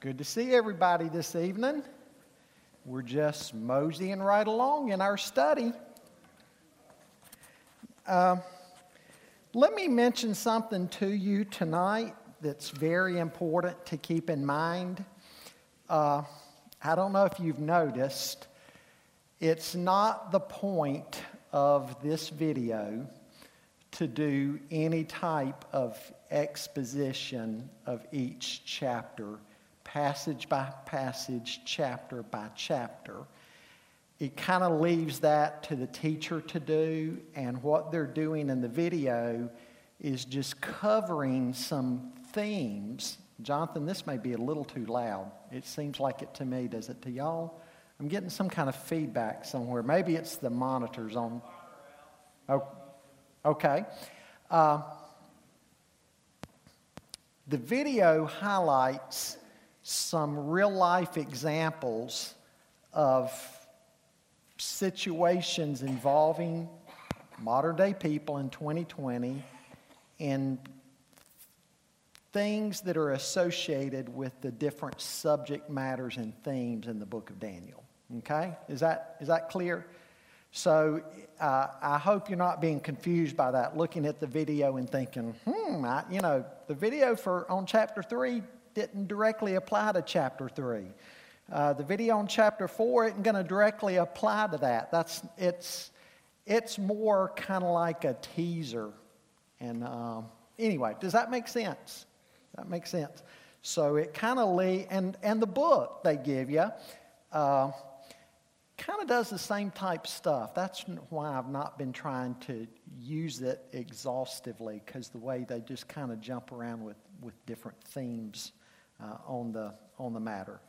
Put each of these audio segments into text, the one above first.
Good to see everybody this evening. We're just moseying right along in our study. Uh, let me mention something to you tonight that's very important to keep in mind. Uh, I don't know if you've noticed, it's not the point of this video to do any type of exposition of each chapter passage by passage, chapter by chapter. It kind of leaves that to the teacher to do, and what they're doing in the video is just covering some themes. Jonathan, this may be a little too loud. It seems like it to me. Does it to y'all? I'm getting some kind of feedback somewhere. Maybe it's the monitors on. Oh, okay. Uh, the video highlights some real life examples of situations involving modern day people in 2020 and things that are associated with the different subject matters and themes in the book of Daniel. Okay? Is that, is that clear? So uh, I hope you're not being confused by that, looking at the video and thinking, hmm, I, you know, the video for on chapter 3 didn't directly apply to chapter 3. Uh, the video on chapter 4 isn't going to directly apply to that. That's, it's, it's more kind of like a teaser. And um, anyway, does that make sense? That makes sense. So it kind of lay, and, and the book they give you uh, kind of does the same type stuff. That's why I've not been trying to use it exhaustively, because the way they just kind of jump around with, with different themes uh, on, the, on the matter.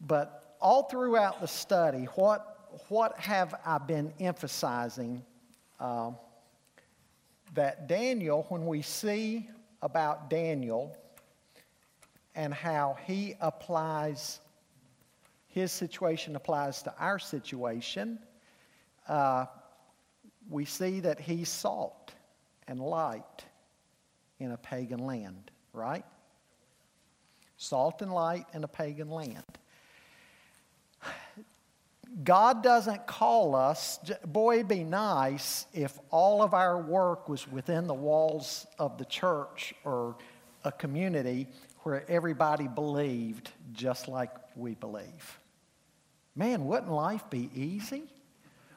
But all throughout the study, what, what have I been emphasizing? Uh, that Daniel, when we see about Daniel and how he applies, his situation applies to our situation, uh, we see that he's salt and light in a pagan land, right? Salt and light in a pagan land. God doesn't call us, boy, it'd be nice if all of our work was within the walls of the church or a community where everybody believed just like we believe. Man, wouldn't life be easy?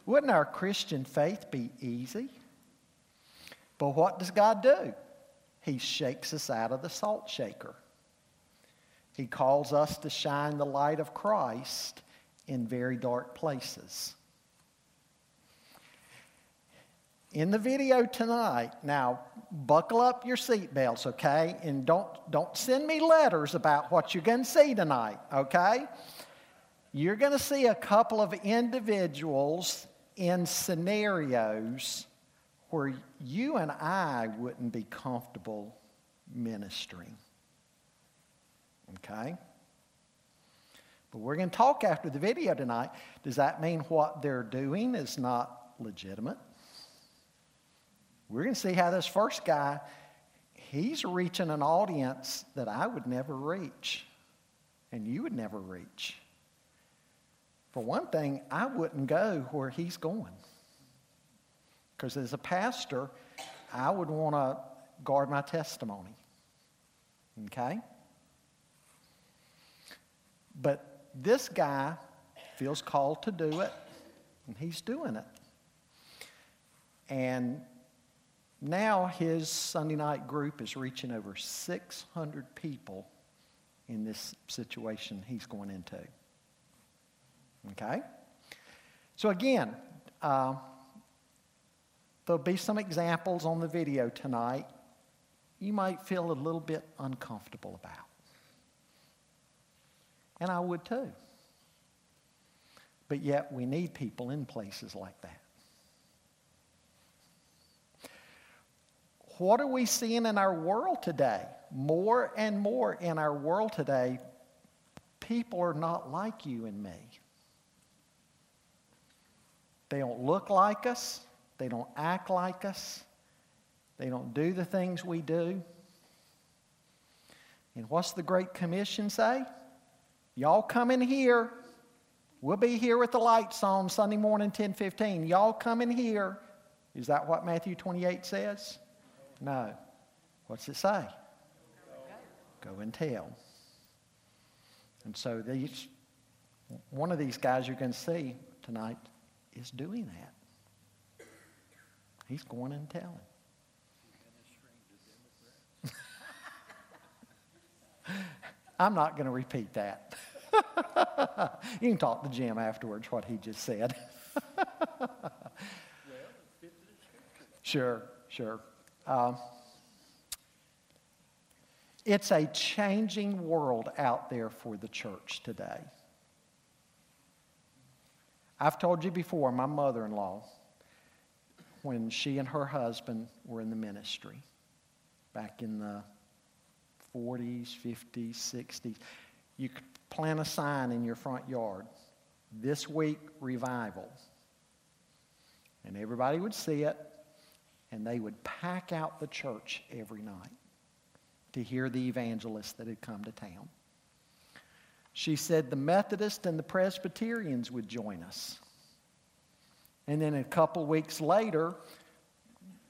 Wouldn't our Christian faith be easy? But what does God do? He shakes us out of the salt shaker. He calls us to shine the light of Christ in very dark places. In the video tonight, now buckle up your seatbelts, okay? And don't, don't send me letters about what you're going to see tonight, okay? You're going to see a couple of individuals in scenarios where you and I wouldn't be comfortable ministering. Okay? But we're going to talk after the video tonight. Does that mean what they're doing is not legitimate? We're going to see how this first guy, he's reaching an audience that I would never reach and you would never reach. For one thing, I wouldn't go where he's going. Because as a pastor, I would want to guard my testimony. Okay? But this guy feels called to do it, and he's doing it. And now his Sunday night group is reaching over 600 people in this situation he's going into. Okay? So, again, uh, there'll be some examples on the video tonight you might feel a little bit uncomfortable about. And I would too. But yet we need people in places like that. What are we seeing in our world today? More and more in our world today, people are not like you and me. They don't look like us. They don't act like us. They don't do the things we do. And what's the Great Commission say? Y'all come in here. We'll be here with the lights on Sunday morning, 10:15. Y'all come in here. Is that what Matthew 28 says? No. What's it say? Go and tell. And so these, one of these guys you're going to see tonight is doing that. He's going and telling. I'm not going to repeat that. you can talk to Jim afterwards what he just said. sure, sure. Um, it's a changing world out there for the church today. I've told you before, my mother in law, when she and her husband were in the ministry back in the 40s, 50s, 60s, you could plant a sign in your front yard this week, revival. And everybody would see it, and they would pack out the church every night to hear the evangelist that had come to town. She said the Methodists and the Presbyterians would join us. And then a couple weeks later,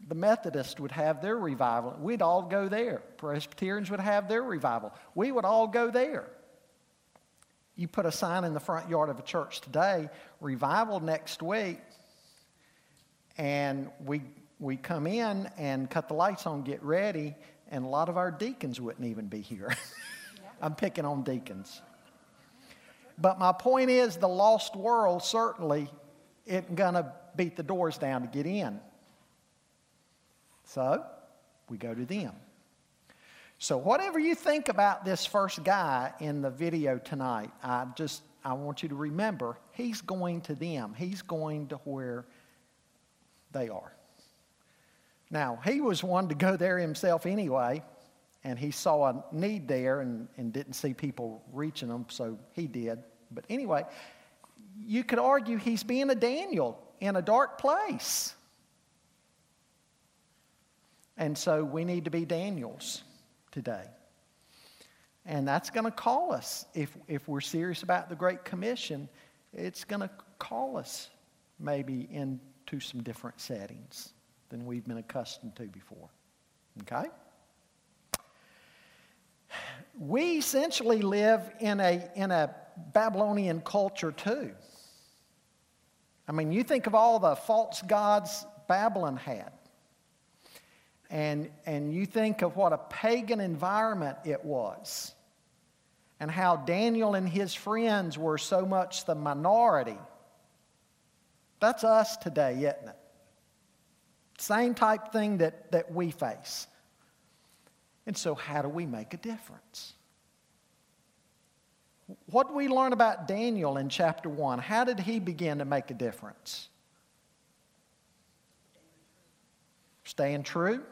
the Methodists would have their revival. We'd all go there. Presbyterians would have their revival. We would all go there. You put a sign in the front yard of a church today, revival next week, and we, we come in and cut the lights on, get ready, and a lot of our deacons wouldn't even be here. I'm picking on deacons. But my point is, the lost world certainly isn't going to beat the doors down to get in. So we go to them. So whatever you think about this first guy in the video tonight, I just I want you to remember he's going to them. He's going to where they are. Now, he was one to go there himself anyway, and he saw a need there and, and didn't see people reaching them, so he did. But anyway, you could argue he's being a Daniel in a dark place. And so we need to be Daniels today. And that's going to call us, if, if we're serious about the Great Commission, it's going to call us maybe into some different settings than we've been accustomed to before. Okay? We essentially live in a, in a Babylonian culture too. I mean, you think of all the false gods Babylon had. And, and you think of what a pagan environment it was. And how Daniel and his friends were so much the minority. That's us today, isn't it? Same type thing that, that we face. And so, how do we make a difference? What do we learn about Daniel in chapter 1? How did he begin to make a difference? Staying true?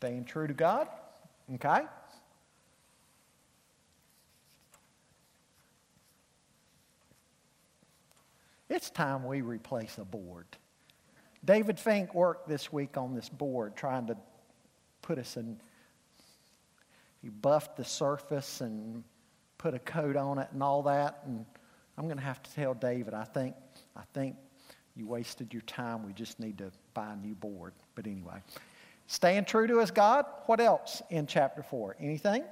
Staying true to God. Okay? It's time we replace a board. David Fink worked this week on this board trying to put us in. He buffed the surface and put a coat on it and all that. And I'm going to have to tell David, I think, I think you wasted your time. We just need to buy a new board. But anyway. Staying true to his God. What else in chapter 4? Anything?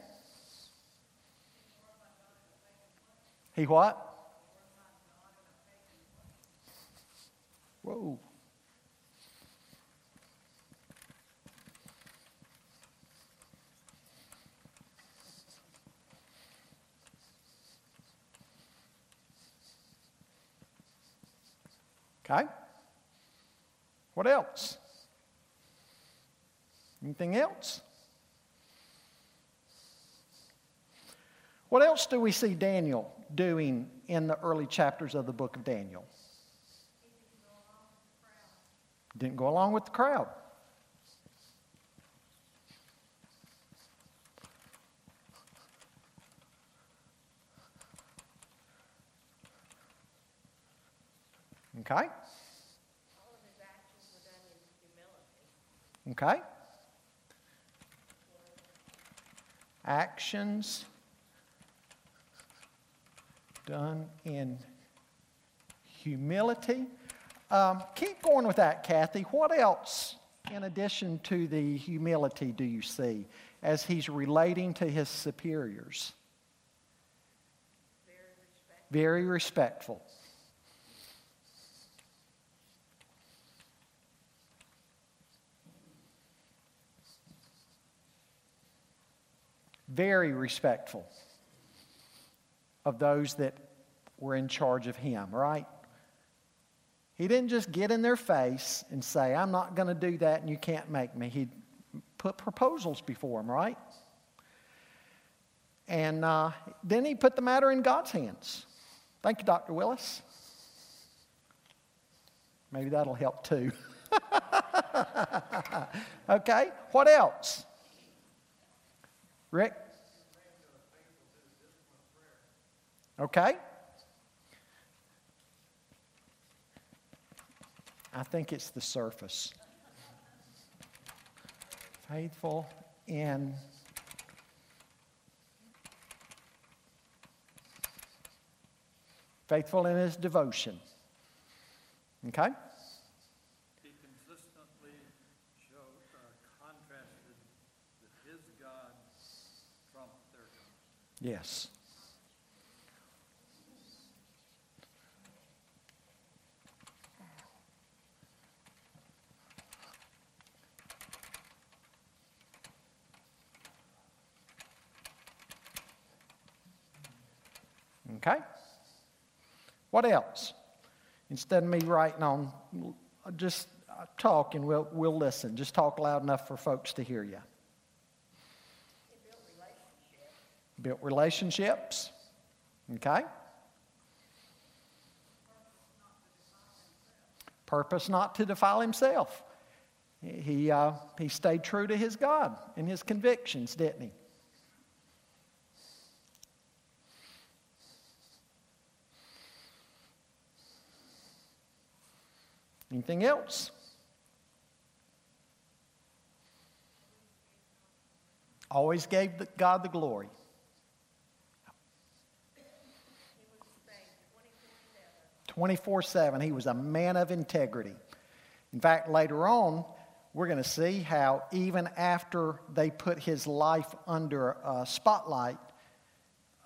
He what? Whoa. Okay. What else? Anything else? What else do we see Daniel doing in the early chapters of the book of Daniel? Didn't go along with the crowd. Okay? Okay? Actions done in humility. Um, keep going with that, Kathy. What else, in addition to the humility, do you see as he's relating to his superiors? Very respectful. Very respectful. Very respectful of those that were in charge of him, right? He didn't just get in their face and say, I'm not going to do that and you can't make me. He put proposals before them, right? And uh, then he put the matter in God's hands. Thank you, Dr. Willis. Maybe that'll help too. okay, what else? Rick? Okay. I think it's the surface. Faithful in faithful in his devotion. Okay? He consistently showed, uh, contrasted that his God trumped their God. Yes. Okay? What else? Instead of me writing on, just uh, talk and we'll, we'll listen. Just talk loud enough for folks to hear you. He built relationships. Built relationships. Okay? Purpose not to defile himself. He, uh, he stayed true to his God and his convictions, didn't he? Anything else? Always gave God the glory. He was faithful 24 7. He was a man of integrity. In fact, later on, we're going to see how even after they put his life under a spotlight,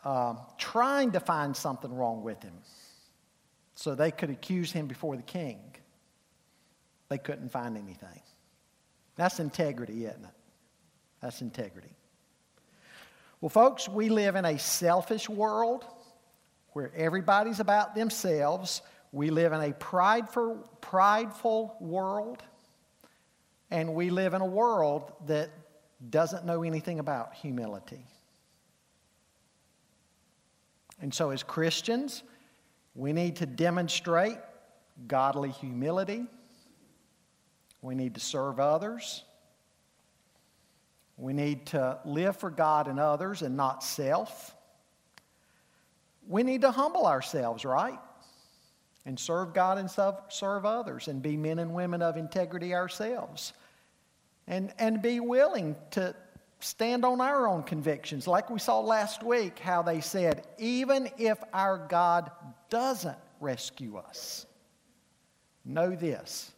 um, trying to find something wrong with him so they could accuse him before the king, they couldn't find anything. That's integrity, isn't it? That's integrity. Well, folks, we live in a selfish world where everybody's about themselves. We live in a prideful, prideful world, and we live in a world that doesn't know anything about humility. And so, as Christians, we need to demonstrate godly humility. We need to serve others. We need to live for God and others and not self. We need to humble ourselves, right? And serve God and serve- others and be men and women of integrity ourselves. And, and be willing to stand on our own convictions. Like we saw last week, how they said, even if our God doesn't rescue us, know this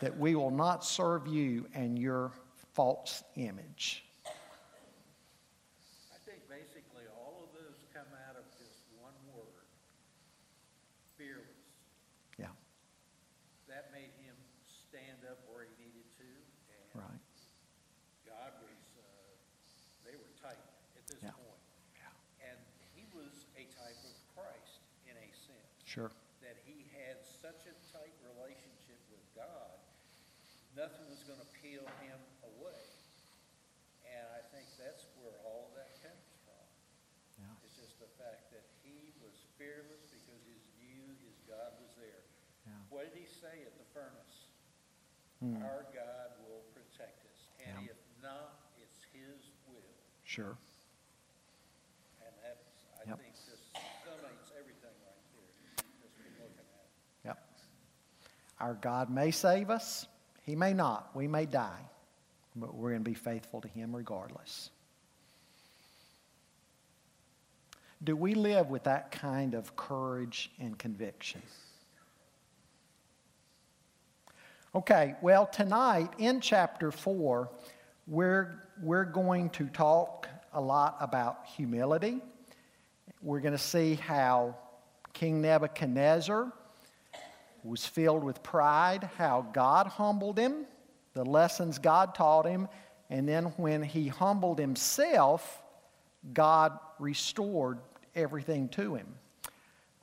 that we will not serve you and your false image. I think basically all of those come out of just one word, fearless. Yeah, That made him stand up where he needed to, and right. God was, uh, they were tight at this Yeah. point. Yeah. And he was a type of Christ in a sense. Sure. that he had such a tight relationship with God, nothing was going to peel him away. And I think that's where all of that comes from. Yeah. It's just the fact that he was fearless because he knew his God was there. Yeah. What did he say at the furnace? Hmm. Our God will protect us. And Yeah. if not, it's his will. Sure. And that's, I Yep. think this summates everything right there, just from looking at it. Yep. Our God may save us, He may not. We may die, but we're going to be faithful to Him regardless. Do we live with that kind of courage and conviction? Okay, well, tonight in chapter 4, we're, we're going to talk a lot about humility. We're going to see how King Nebuchadnezzar was filled with pride, how God humbled him, the lessons God taught him, and then when he humbled himself, God restored everything to him.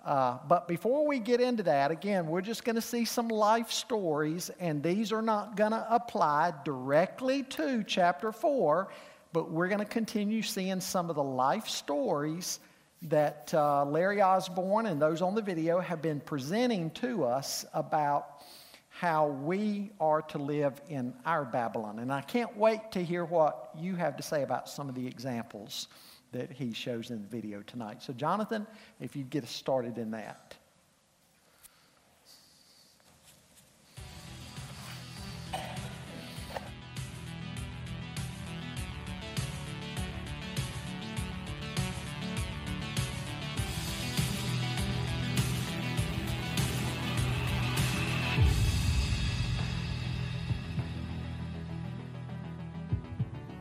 Uh, but before we get into that, again, we're just going to see some life stories, and these are not going to apply directly to chapter 4, but we're going to continue seeing some of the life stories that uh, Larry Osborne and those on the video have been presenting to us about how we are to live in our Babylon. And I can't wait to hear what you have to say about some of the examples that he shows in the video tonight. So, Jonathan, if you get us started in that.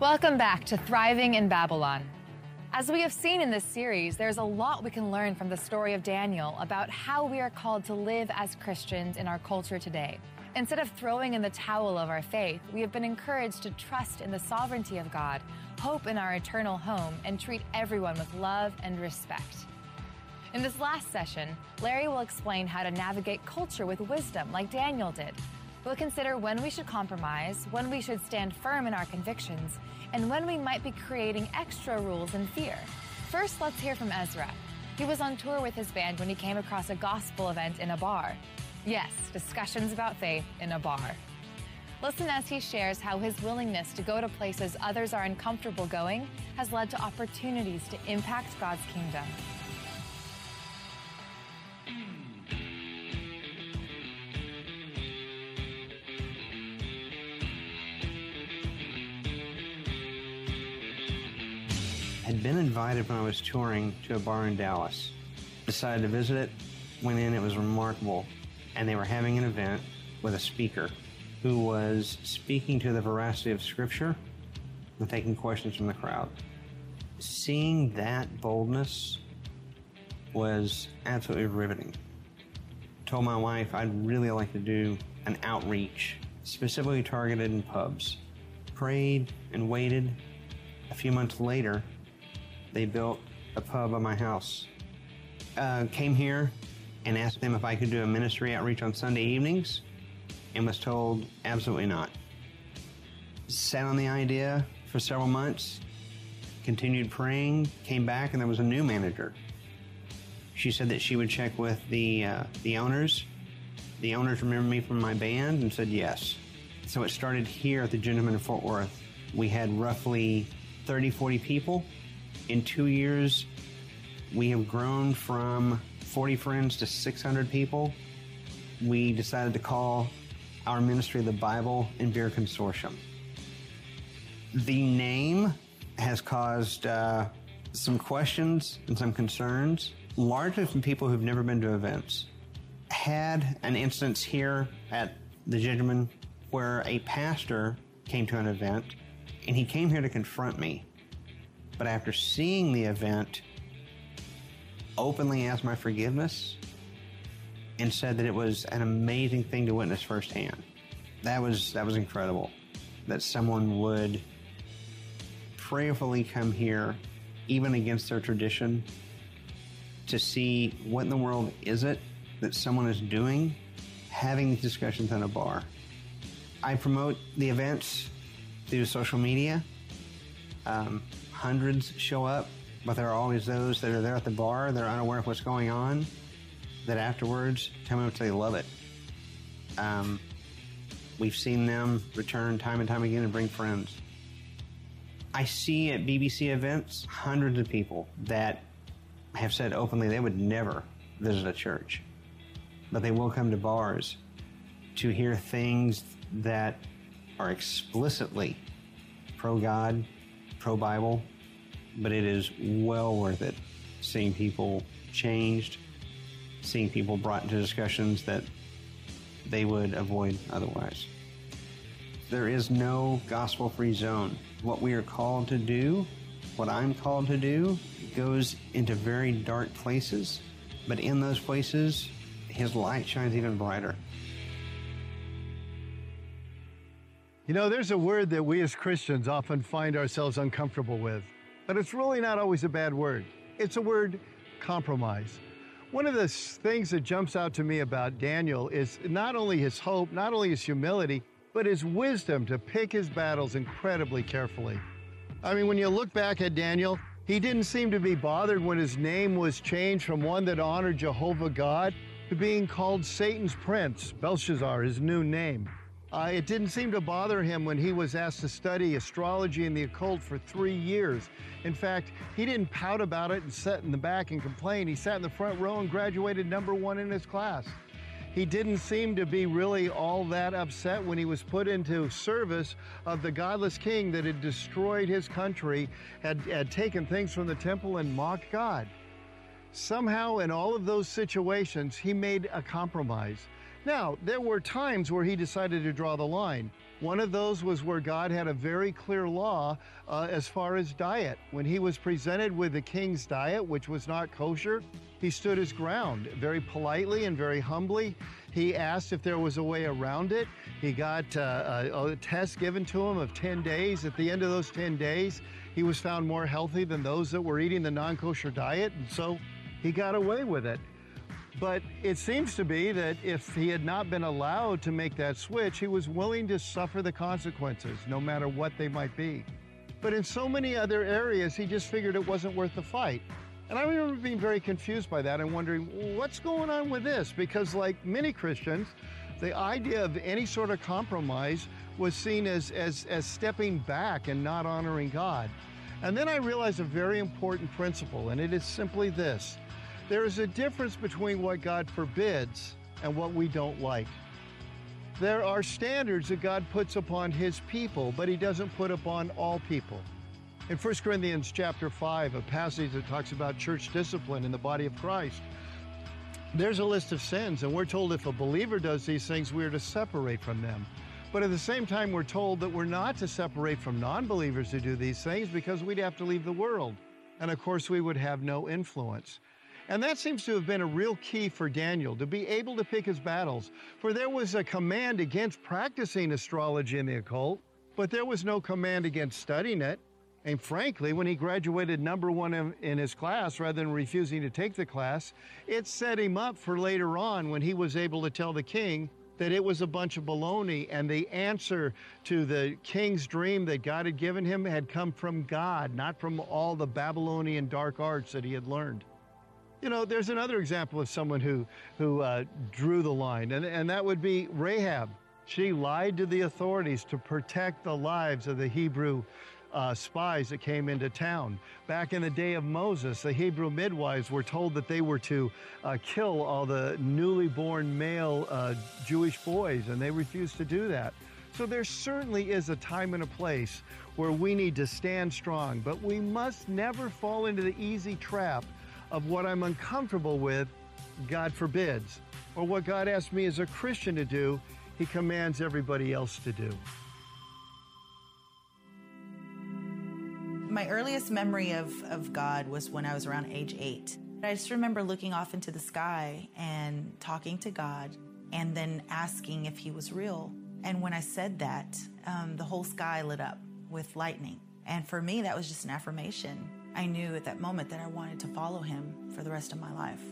Welcome back to Thriving in Babylon. As we have seen in this series, there's a lot we can learn from the story of Daniel about how we are called to live as Christians in our culture today. Instead of throwing in the towel of our faith, we have been encouraged to trust in the sovereignty of God, hope in our eternal home, and treat everyone with love and respect. In this last session, Larry will explain how to navigate culture with wisdom like Daniel did. We'll consider when we should compromise, when we should stand firm in our convictions, and when we might be creating extra rules in fear. First, let's hear from Ezra. He was on tour with his band when he came across a gospel event in a bar. Yes, discussions about faith in a bar. Listen as he shares how his willingness to go to places others are uncomfortable going has led to opportunities to impact God's kingdom. Been invited when I was touring to a bar in Dallas. Decided to visit it, went in, it was remarkable. And they were having an event with a speaker who was speaking to the veracity of Scripture and taking questions from the crowd. Seeing that boldness was absolutely riveting. Told my wife I'd really like to do an outreach, specifically targeted in pubs. Prayed and waited. A few months later, they built a pub at my house. Uh, came here and asked them if I could do a ministry outreach on Sunday evenings and was told absolutely not. Sat on the idea for several months, continued praying, came back, and there was a new manager. She said that she would check with the, uh, the owners. The owners remembered me from my band and said yes. So it started here at the Gentleman in Fort Worth. We had roughly 30, 40 people in two years, we have grown from 40 friends to 600 people. We decided to call our ministry the Bible and Beer Consortium. The name has caused uh, some questions and some concerns, largely from people who've never been to events. Had an instance here at the Gentleman where a pastor came to an event and he came here to confront me but after seeing the event, openly asked my forgiveness and said that it was an amazing thing to witness firsthand. That was that was incredible. That someone would prayerfully come here, even against their tradition, to see what in the world is it that someone is doing, having these discussions in a bar. I promote the events through social media. Um, hundreds show up, but there are always those that are there at the bar, they're unaware of what's going on, that afterwards tell me they love it. Um, we've seen them return time and time again and bring friends. I see at BBC events hundreds of people that have said openly they would never visit a church, but they will come to bars to hear things that are explicitly pro God, pro Bible, but it is well worth it seeing people changed, seeing people brought into discussions that they would avoid otherwise. There is no gospel free zone. What we are called to do, what I'm called to do, goes into very dark places, but in those places, His light shines even brighter. You know, there's a word that we as Christians often find ourselves uncomfortable with, but it's really not always a bad word. It's a word compromise. One of the things that jumps out to me about Daniel is not only his hope, not only his humility, but his wisdom to pick his battles incredibly carefully. I mean, when you look back at Daniel, he didn't seem to be bothered when his name was changed from one that honored Jehovah God to being called Satan's prince, Belteshazzar, his new name. Uh, it didn't seem to bother him when he was asked to study astrology and the occult for three years. In fact, he didn't pout about it and sit in the back and complain. He sat in the front row and graduated number one in his class. He didn't seem to be really all that upset when he was put into service of the godless king that had destroyed his country, had, had taken things from the temple and mocked God. Somehow, in all of those situations, he made a compromise. Now, there were times where he decided to draw the line. One of those was where God had a very clear law uh, as far as diet. When he was presented with the king's diet, which was not kosher, he stood his ground very politely and very humbly. He asked if there was a way around it. He got uh, a, a test given to him of 10 days. At the end of those 10 days, he was found more healthy than those that were eating the non kosher diet, and so he got away with it. But it seems to be that if he had not been allowed to make that switch, he was willing to suffer the consequences, no matter what they might be. But in so many other areas, he just figured it wasn't worth the fight. And I remember being very confused by that and wondering, what's going on with this? Because, like many Christians, the idea of any sort of compromise was seen as, as, as stepping back and not honoring God. And then I realized a very important principle, and it is simply this there is a difference between what God forbids and what we don't like. There are standards that God puts upon his people, but he doesn't put upon all people. In 1 Corinthians chapter 5, a passage that talks about church discipline in the body of Christ, there's a list of sins, and we're told if a believer does these things, we're to separate from them. But at the same time, we're told that we're not to separate from non believers who do these things because we'd have to leave the world. And of course, we would have no influence. And that seems to have been a real key for Daniel to be able to pick his battles. For there was a command against practicing astrology and the occult, but there was no command against studying it. And frankly, when he graduated number one in, in, his class rather than refusing to take the class, it set him up for later on when he was able to tell the king that it was a bunch of baloney and the answer to the king's dream that God had given him had come from God, not from all the Babylonian dark arts that he had learned. You know, there's another example of someone who, who uh, drew the line, and, and that would be Rahab. She lied to the authorities to protect the lives of the Hebrew uh, spies that came into town. Back in the day of Moses, the Hebrew midwives were told that they were to uh, kill all the newly born male uh, Jewish boys, and they refused to do that. So there certainly is a time and a place where we need to stand strong, but we must never fall into the easy trap of what I'm uncomfortable with, God forbids. Or what God asks me as a Christian to do, He commands everybody else to do. My earliest memory of, of God was when I was around age eight. I just remember looking off into the sky and talking to God and then asking if He was real. And when I said that, um, the whole sky lit up with lightning. And for me, that was just an affirmation I knew at that moment that I wanted to follow him for the rest of my life.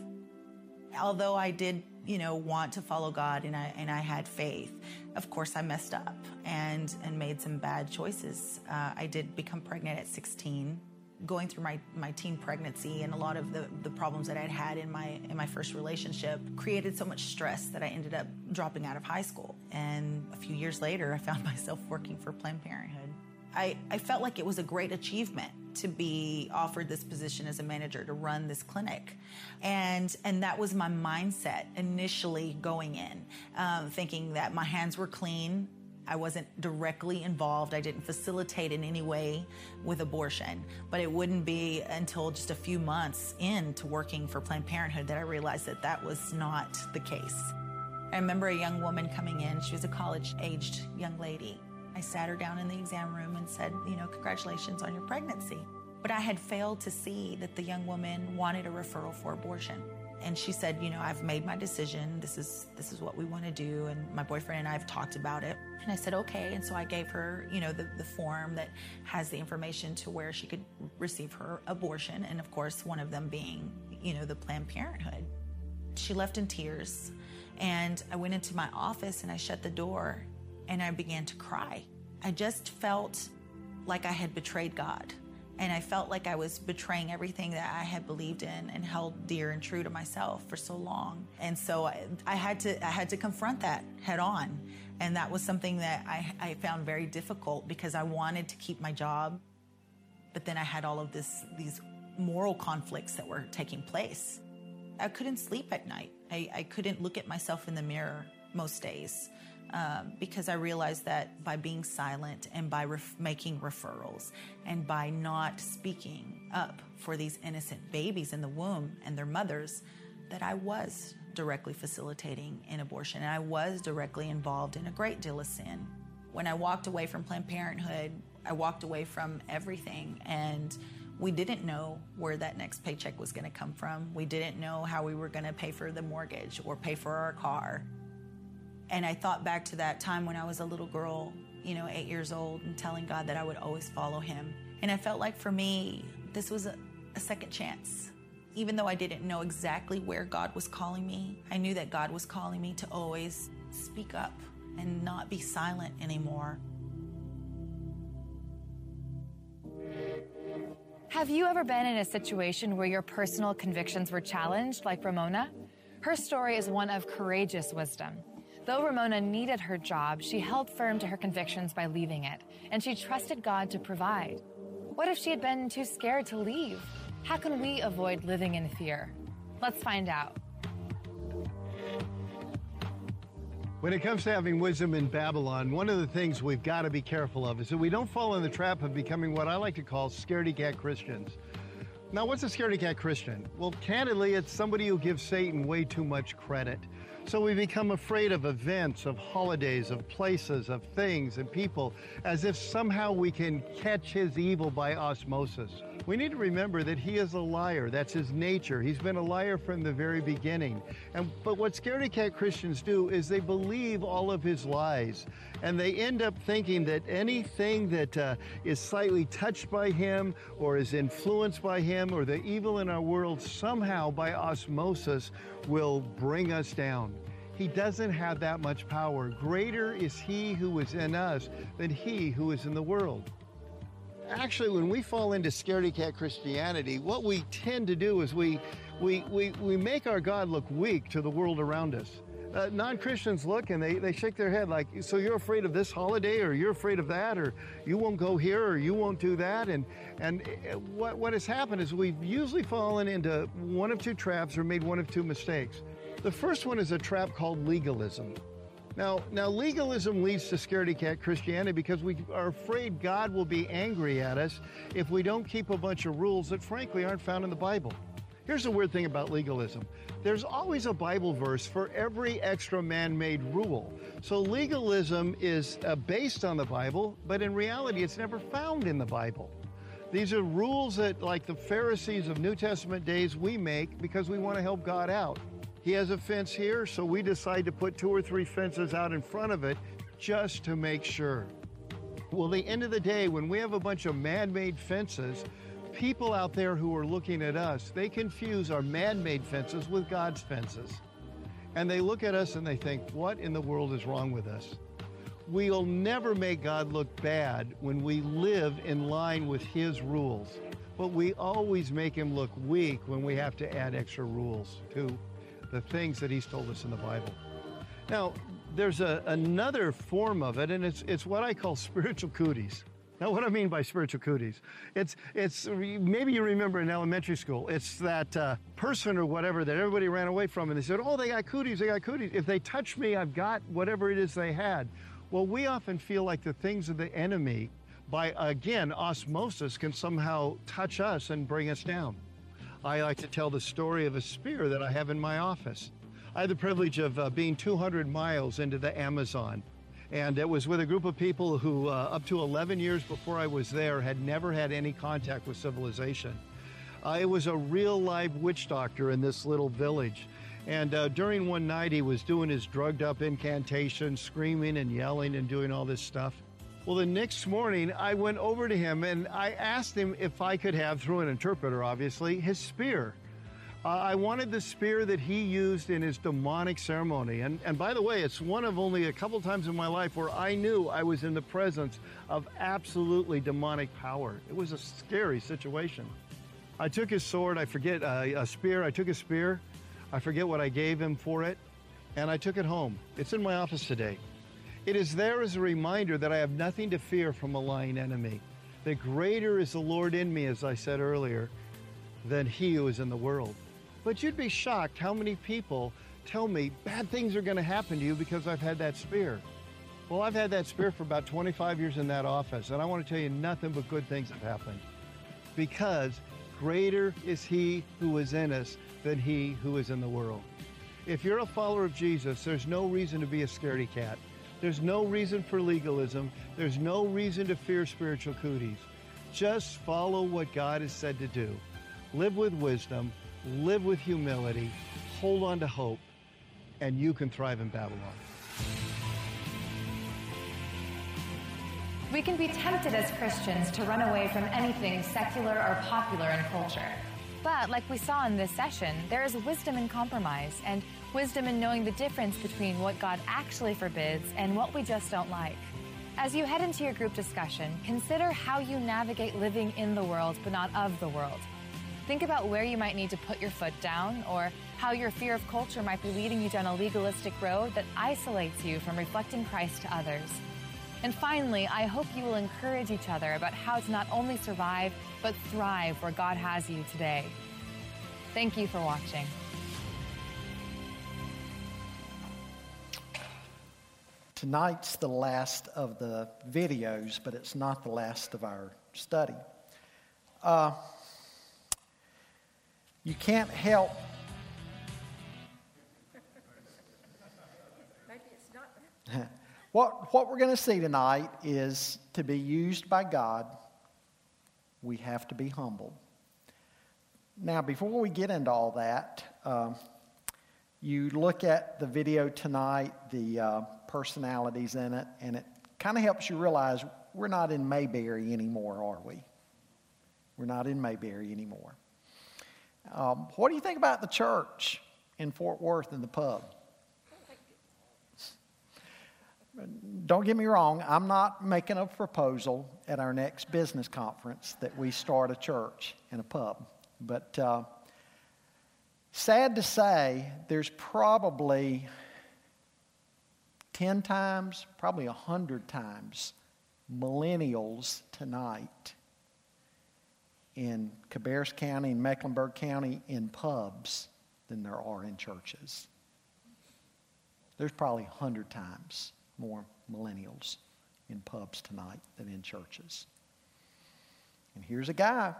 Although I did, you know, want to follow God and I and I had faith, of course I messed up and and made some bad choices. Uh, I did become pregnant at 16, going through my, my teen pregnancy and a lot of the, the problems that I'd had in my in my first relationship created so much stress that I ended up dropping out of high school. And a few years later, I found myself working for Planned Parenthood. I, I felt like it was a great achievement to be offered this position as a manager to run this clinic. And, and that was my mindset initially going in, um, thinking that my hands were clean. I wasn't directly involved. I didn't facilitate in any way with abortion. But it wouldn't be until just a few months into working for Planned Parenthood that I realized that that was not the case. I remember a young woman coming in. She was a college aged young lady. I sat her down in the exam room and said, You know, congratulations on your pregnancy. But I had failed to see that the young woman wanted a referral for abortion. And she said, You know, I've made my decision. This is, this is what we want to do. And my boyfriend and I have talked about it. And I said, Okay. And so I gave her, you know, the, the form that has the information to where she could receive her abortion. And of course, one of them being, you know, the Planned Parenthood. She left in tears. And I went into my office and I shut the door and I began to cry. I just felt like I had betrayed God. And I felt like I was betraying everything that I had believed in and held dear and true to myself for so long. And so I, I had to I had to confront that head on. And that was something that I, I found very difficult because I wanted to keep my job. But then I had all of this these moral conflicts that were taking place. I couldn't sleep at night. I, I couldn't look at myself in the mirror most days um, because I realized that by being silent and by ref- making referrals and by not speaking up for these innocent babies in the womb and their mothers, that I was directly facilitating an abortion and I was directly involved in a great deal of sin. When I walked away from Planned Parenthood, I walked away from everything and we didn't know where that next paycheck was going to come from. We didn't know how we were going to pay for the mortgage or pay for our car. And I thought back to that time when I was a little girl, you know, eight years old, and telling God that I would always follow Him. And I felt like for me, this was a, a second chance. Even though I didn't know exactly where God was calling me, I knew that God was calling me to always speak up and not be silent anymore. Have you ever been in a situation where your personal convictions were challenged, like Ramona? Her story is one of courageous wisdom. Though Ramona needed her job, she held firm to her convictions by leaving it, and she trusted God to provide. What if she had been too scared to leave? How can we avoid living in fear? Let's find out. When it comes to having wisdom in Babylon, one of the things we've got to be careful of is that we don't fall in the trap of becoming what I like to call scaredy cat Christians. Now, what's a scaredy cat Christian? Well, candidly, it's somebody who gives Satan way too much credit. So we become afraid of events, of holidays, of places, of things and people, as if somehow we can catch his evil by osmosis. We need to remember that he is a liar. That's his nature. He's been a liar from the very beginning. And but what scaredy cat Christians do is they believe all of his lies, and they end up thinking that anything that uh, is slightly touched by him, or is influenced by him, or the evil in our world somehow by osmosis will bring us down. He doesn't have that much power. Greater is he who is in us than he who is in the world actually, when we fall into scaredy cat Christianity, what we tend to do is we, we, we, we make our God look weak to the world around us. Uh, non-Christians look and they, they shake their head like, so you're afraid of this holiday or you're afraid of that or you won't go here or you won't do that. And, and uh, what, what has happened is we've usually fallen into one of two traps or made one of two mistakes. The first one is a trap called legalism. Now, now legalism leads to scaredy cat Christianity because we are afraid God will be angry at us if we don't keep a bunch of rules that frankly aren't found in the Bible. Here's the weird thing about legalism. There's always a Bible verse for every extra man-made rule. So legalism is uh, based on the Bible, but in reality it's never found in the Bible. These are rules that like the Pharisees of New Testament days we make because we want to help God out. He has a fence here, so we decide to put two or three fences out in front of it just to make sure. Well, the end of the day, when we have a bunch of man-made fences, people out there who are looking at us, they confuse our man-made fences with God's fences. And they look at us and they think, what in the world is wrong with us? We'll never make God look bad when we live in line with His rules. But we always make Him look weak when we have to add extra rules to the things that he's told us in the Bible. Now, there's a, another form of it, and it's, it's what I call spiritual cooties. Now, what I mean by spiritual cooties, it's, it's maybe you remember in elementary school, it's that uh, person or whatever that everybody ran away from and they said, oh, they got cooties, they got cooties. If they touch me, I've got whatever it is they had. Well, we often feel like the things of the enemy, by again, osmosis, can somehow touch us and bring us down. I like to tell the story of a spear that I have in my office. I had the privilege of uh, being 200 miles into the Amazon and it was with a group of people who, uh, up to 11 years before I was there, had never had any contact with civilization. Uh, it was a real live witch doctor in this little village. And uh, during one night, he was doing his drugged up incantation, screaming and yelling and doing all this stuff. Well, the next morning, I went over to him and I asked him if I could have, through an interpreter obviously, his spear. Uh, I wanted the spear that he used in his demonic ceremony. And, and by the way, it's one of only a couple times in my life where I knew I was in the presence of absolutely demonic power. It was a scary situation. I took his sword, I forget, uh, a spear, I took his spear, I forget what I gave him for it, and I took it home. It's in my office today. It is there as a reminder that I have nothing to fear from a lying enemy. That greater is the Lord in me, as I said earlier, than he who is in the world. But you'd be shocked how many people tell me bad things are going to happen to you because I've had that spear. Well, I've had that spear for about 25 years in that office, and I want to tell you nothing but good things have happened. Because greater is he who is in us than he who is in the world. If you're a follower of Jesus, there's no reason to be a scaredy cat. There's no reason for legalism. There's no reason to fear spiritual cooties. Just follow what God has said to do. Live with wisdom live with humility, hold on to hope, and you can thrive in Babylon. We can be tempted as Christians to run away from anything secular or popular in culture. But like we saw in this session, there is wisdom in compromise and wisdom in knowing the difference between what God actually forbids and what we just don't like. As you head into your group discussion, consider how you navigate living in the world but not of the world. Think about where you might need to put your foot down or how your fear of culture might be leading you down a legalistic road that isolates you from reflecting Christ to others. And finally, I hope you will encourage each other about how to not only survive, but thrive where God has you today. Thank you for watching. Tonight's the last of the videos, but it's not the last of our study. Uh, you can't help. Maybe it's not. what, what we're going to see tonight is to be used by God, we have to be humble. Now, before we get into all that, um, you look at the video tonight, the uh, personalities in it, and it kind of helps you realize we're not in Mayberry anymore, are we? We're not in Mayberry anymore. Um, what do you think about the church in Fort Worth and the pub? Don't get me wrong, I'm not making a proposal at our next business conference that we start a church in a pub. But uh, sad to say, there's probably 10 times, probably 100 times millennials tonight in Cabarrus County and Mecklenburg County in pubs than there are in churches. There's probably 100 times more millennials in pubs tonight than in churches. And here's a guy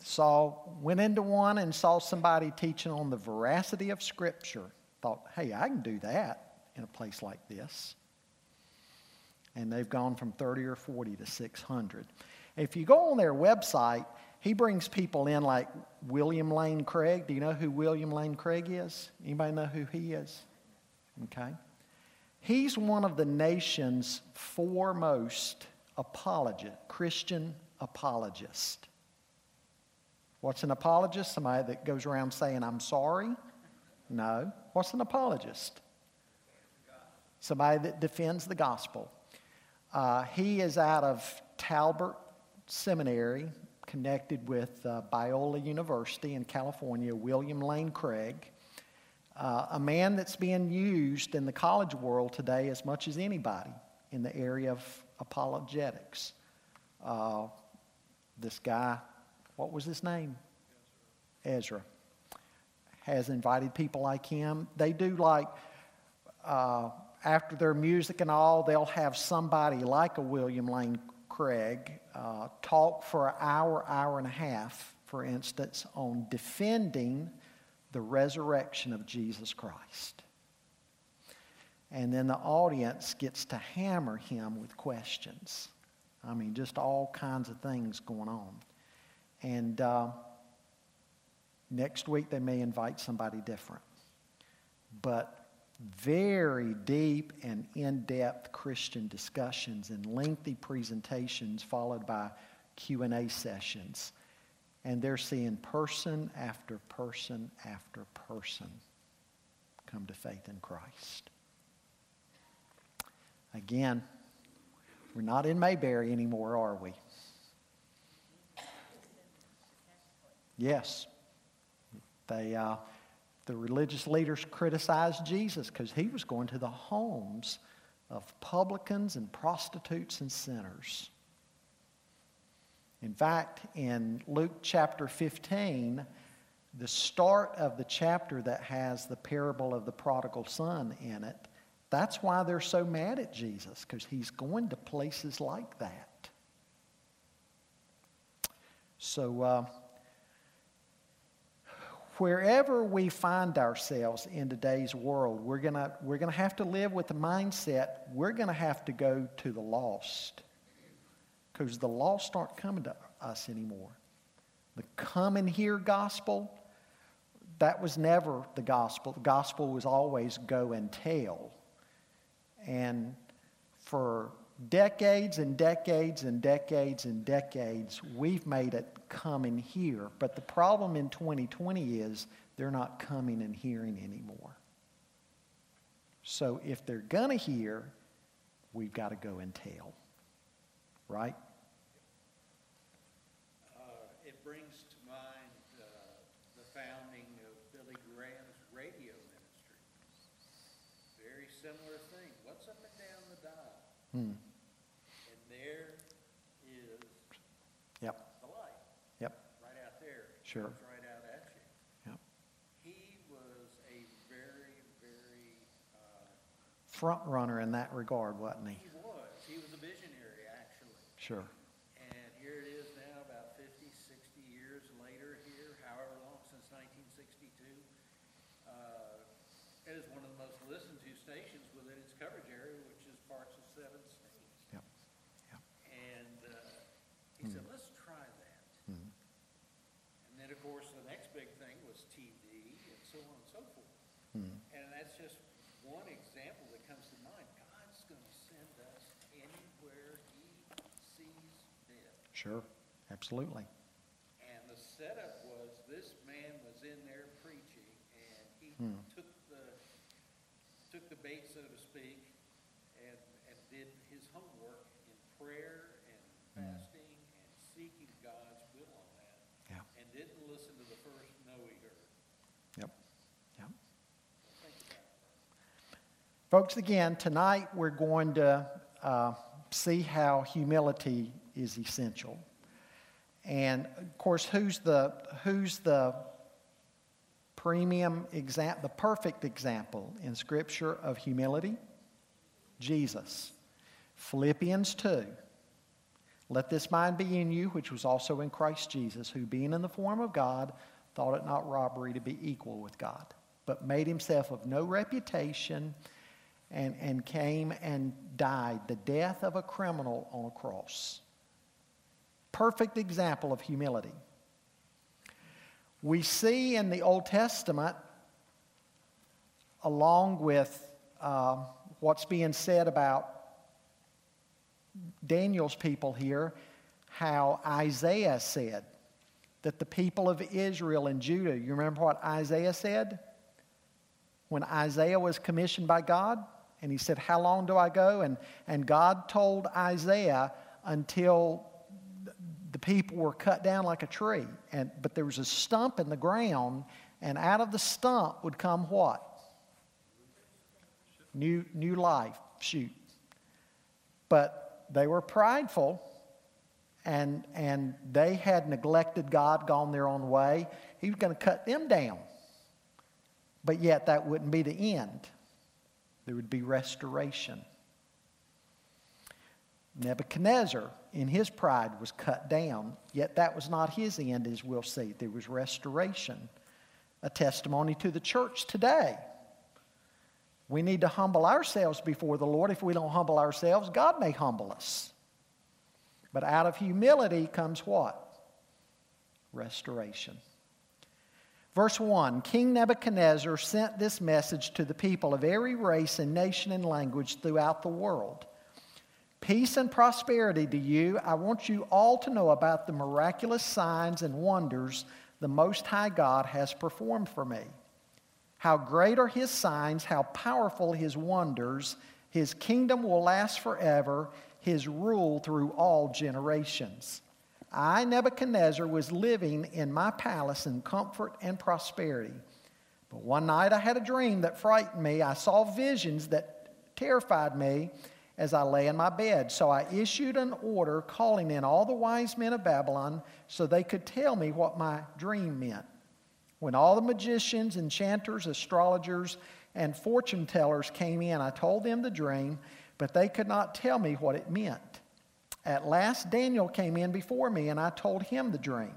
saw went into one and saw somebody teaching on the veracity of scripture. Thought, "Hey, I can do that in a place like this." And they've gone from 30 or 40 to 600. If you go on their website, he brings people in like William Lane Craig. Do you know who William Lane Craig is? Anybody know who he is? Okay. He's one of the nation's foremost apologist, Christian apologist. What's an apologist? Somebody that goes around saying, I'm sorry? No. What's an apologist? Somebody that defends the gospel. Uh, he is out of Talbot seminary connected with uh, Biola University in California, William Lane Craig, uh, a man that's being used in the college world today as much as anybody in the area of apologetics. Uh, this guy, what was his name? Ezra. Has invited people like him. They do like, uh, after their music and all, they'll have somebody like a William Lane Craig uh, talk for an hour, hour and a half, for instance, on defending the resurrection of Jesus Christ. And then the audience gets to hammer him with questions. I mean, just all kinds of things going on. And uh, next week they may invite somebody different. But very deep and in-depth Christian discussions and lengthy presentations followed by Q&A sessions. And they're seeing person after person after person come to faith in Christ. Again, we're not in Mayberry anymore, are we? Yes. They, uh, the religious leaders criticized Jesus because he was going to the homes of publicans and prostitutes and sinners. In fact, in Luke chapter 15, the start of the chapter that has the parable of the prodigal son in it, that's why they're so mad at Jesus, because he's going to places like that. So, uh, wherever we find ourselves in today's world, we're going we're going to have to live with the mindset we're going to have to go to the lost. Because the lost aren't coming to us anymore. The come and hear gospel, that was never the gospel. The gospel was always go and tell. And for decades and decades and decades and decades, we've made it come and hear. But the problem in 2020 is they're not coming and hearing anymore. So if they're going to hear, we've got to go and tell. Right? Uh, it brings to mind uh, the founding of Billy Graham's radio ministry. Very similar thing. What's up and down the dial? Hmm. And there is Yep. the light, Yep. right out there. Sure. Right out at you. Yep. He was a very, very, uh, Front runner in that regard, wasn't he? he was, he was a visionary, actually. Sure. And here it is now, about 50, 60 years later here, however long since 1962. Uh, It is one of the most listened to stations within its coverage area, which is parts of seven states. Yep. Yep. And uh, he said, let's try that. Mhm. And then, of course, the next big thing was TV and so on and so forth. Mhm. And that's just one example that comes to mind. God's going to send us anywhere he sees fit. Sure. Absolutely. And the setup was this man was in there preaching, and he Hmm. took the took the bait, so to speak, and and did his homework in prayer and fasting and seeking God's will on that, Yeah. and didn't listen to the first no he heard. Yep. Yep. Think about it. Folks, again, tonight we're going to uh, see how humility is essential. And of course, who's the, who's the premium example, the perfect example in Scripture of humility? Jesus. Philippians 2. Let this mind be in you, which was also in Christ Jesus, who being in the form of God, thought it not robbery to be equal with God, but made himself of no reputation and, and came and died the death of a criminal on a cross. Perfect example of humility. We see in the Old Testament, along with uh, what's being said about Daniel's people here, how Isaiah said that the people of Israel and Judah, you remember what Isaiah said? When Isaiah was commissioned by God, and he said, How long do I go? And, and God told Isaiah until the people were cut down like a tree. And, but there was a stump in the ground, and out of the stump would come what? New, new life, shoot. But they were prideful and, and they had neglected God, gone their own way. He was going to cut them down. But yet, that wouldn't be the end, there would be restoration. Nebuchadnezzar, in his pride, was cut down, yet that was not his end, as we'll see. There was restoration, a testimony to the church today. We need to humble ourselves before the Lord. If we don't humble ourselves, God may humble us. But out of humility comes what? Restoration. Verse 1 King Nebuchadnezzar sent this message to the people of every race and nation and language throughout the world Peace and prosperity to you. I want you all to know about the miraculous signs and wonders the Most High God has performed for me. How great are his signs, how powerful his wonders. His kingdom will last forever, his rule through all generations. I, Nebuchadnezzar, was living in my palace in comfort and prosperity. But one night I had a dream that frightened me. I saw visions that terrified me as I lay in my bed. So I issued an order calling in all the wise men of Babylon so they could tell me what my dream meant. When all the magicians, enchanters, astrologers, and fortune tellers came in, I told them the dream, but they could not tell me what it meant. At last, Daniel came in before me, and I told him the dream.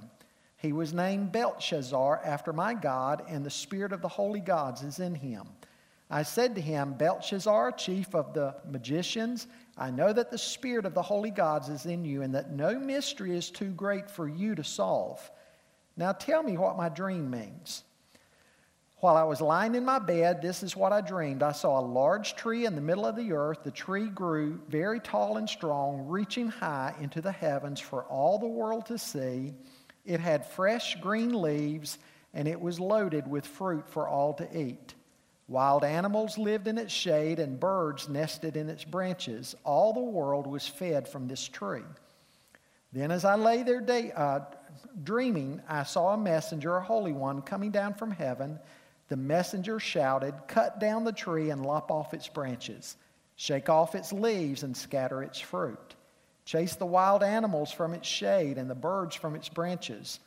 He was named Belteshazzar after my God, and the spirit of the holy gods is in him. I said to him, Belteshazzar, chief of the magicians, I know that the spirit of the holy gods is in you, and that no mystery is too great for you to solve. Now tell me what my dream means. While I was lying in my bed, this is what I dreamed. I saw a large tree in the middle of the earth. The tree grew very tall and strong, reaching high into the heavens for all the world to see. It had fresh green leaves, and it was loaded with fruit for all to eat. Wild animals lived in its shade, and birds nested in its branches. All the world was fed from this tree. Then, as I lay there day, uh, dreaming, I saw a messenger, a holy one, coming down from heaven. The messenger shouted, Cut down the tree and lop off its branches, shake off its leaves and scatter its fruit. Chase the wild animals from its shade and the birds from its branches.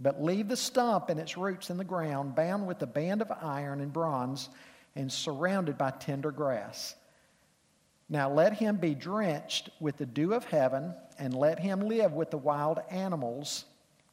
But leave the stump and its roots in the ground, bound with a band of iron and bronze, and surrounded by tender grass. Now let him be drenched with the dew of heaven, and let him live with the wild animals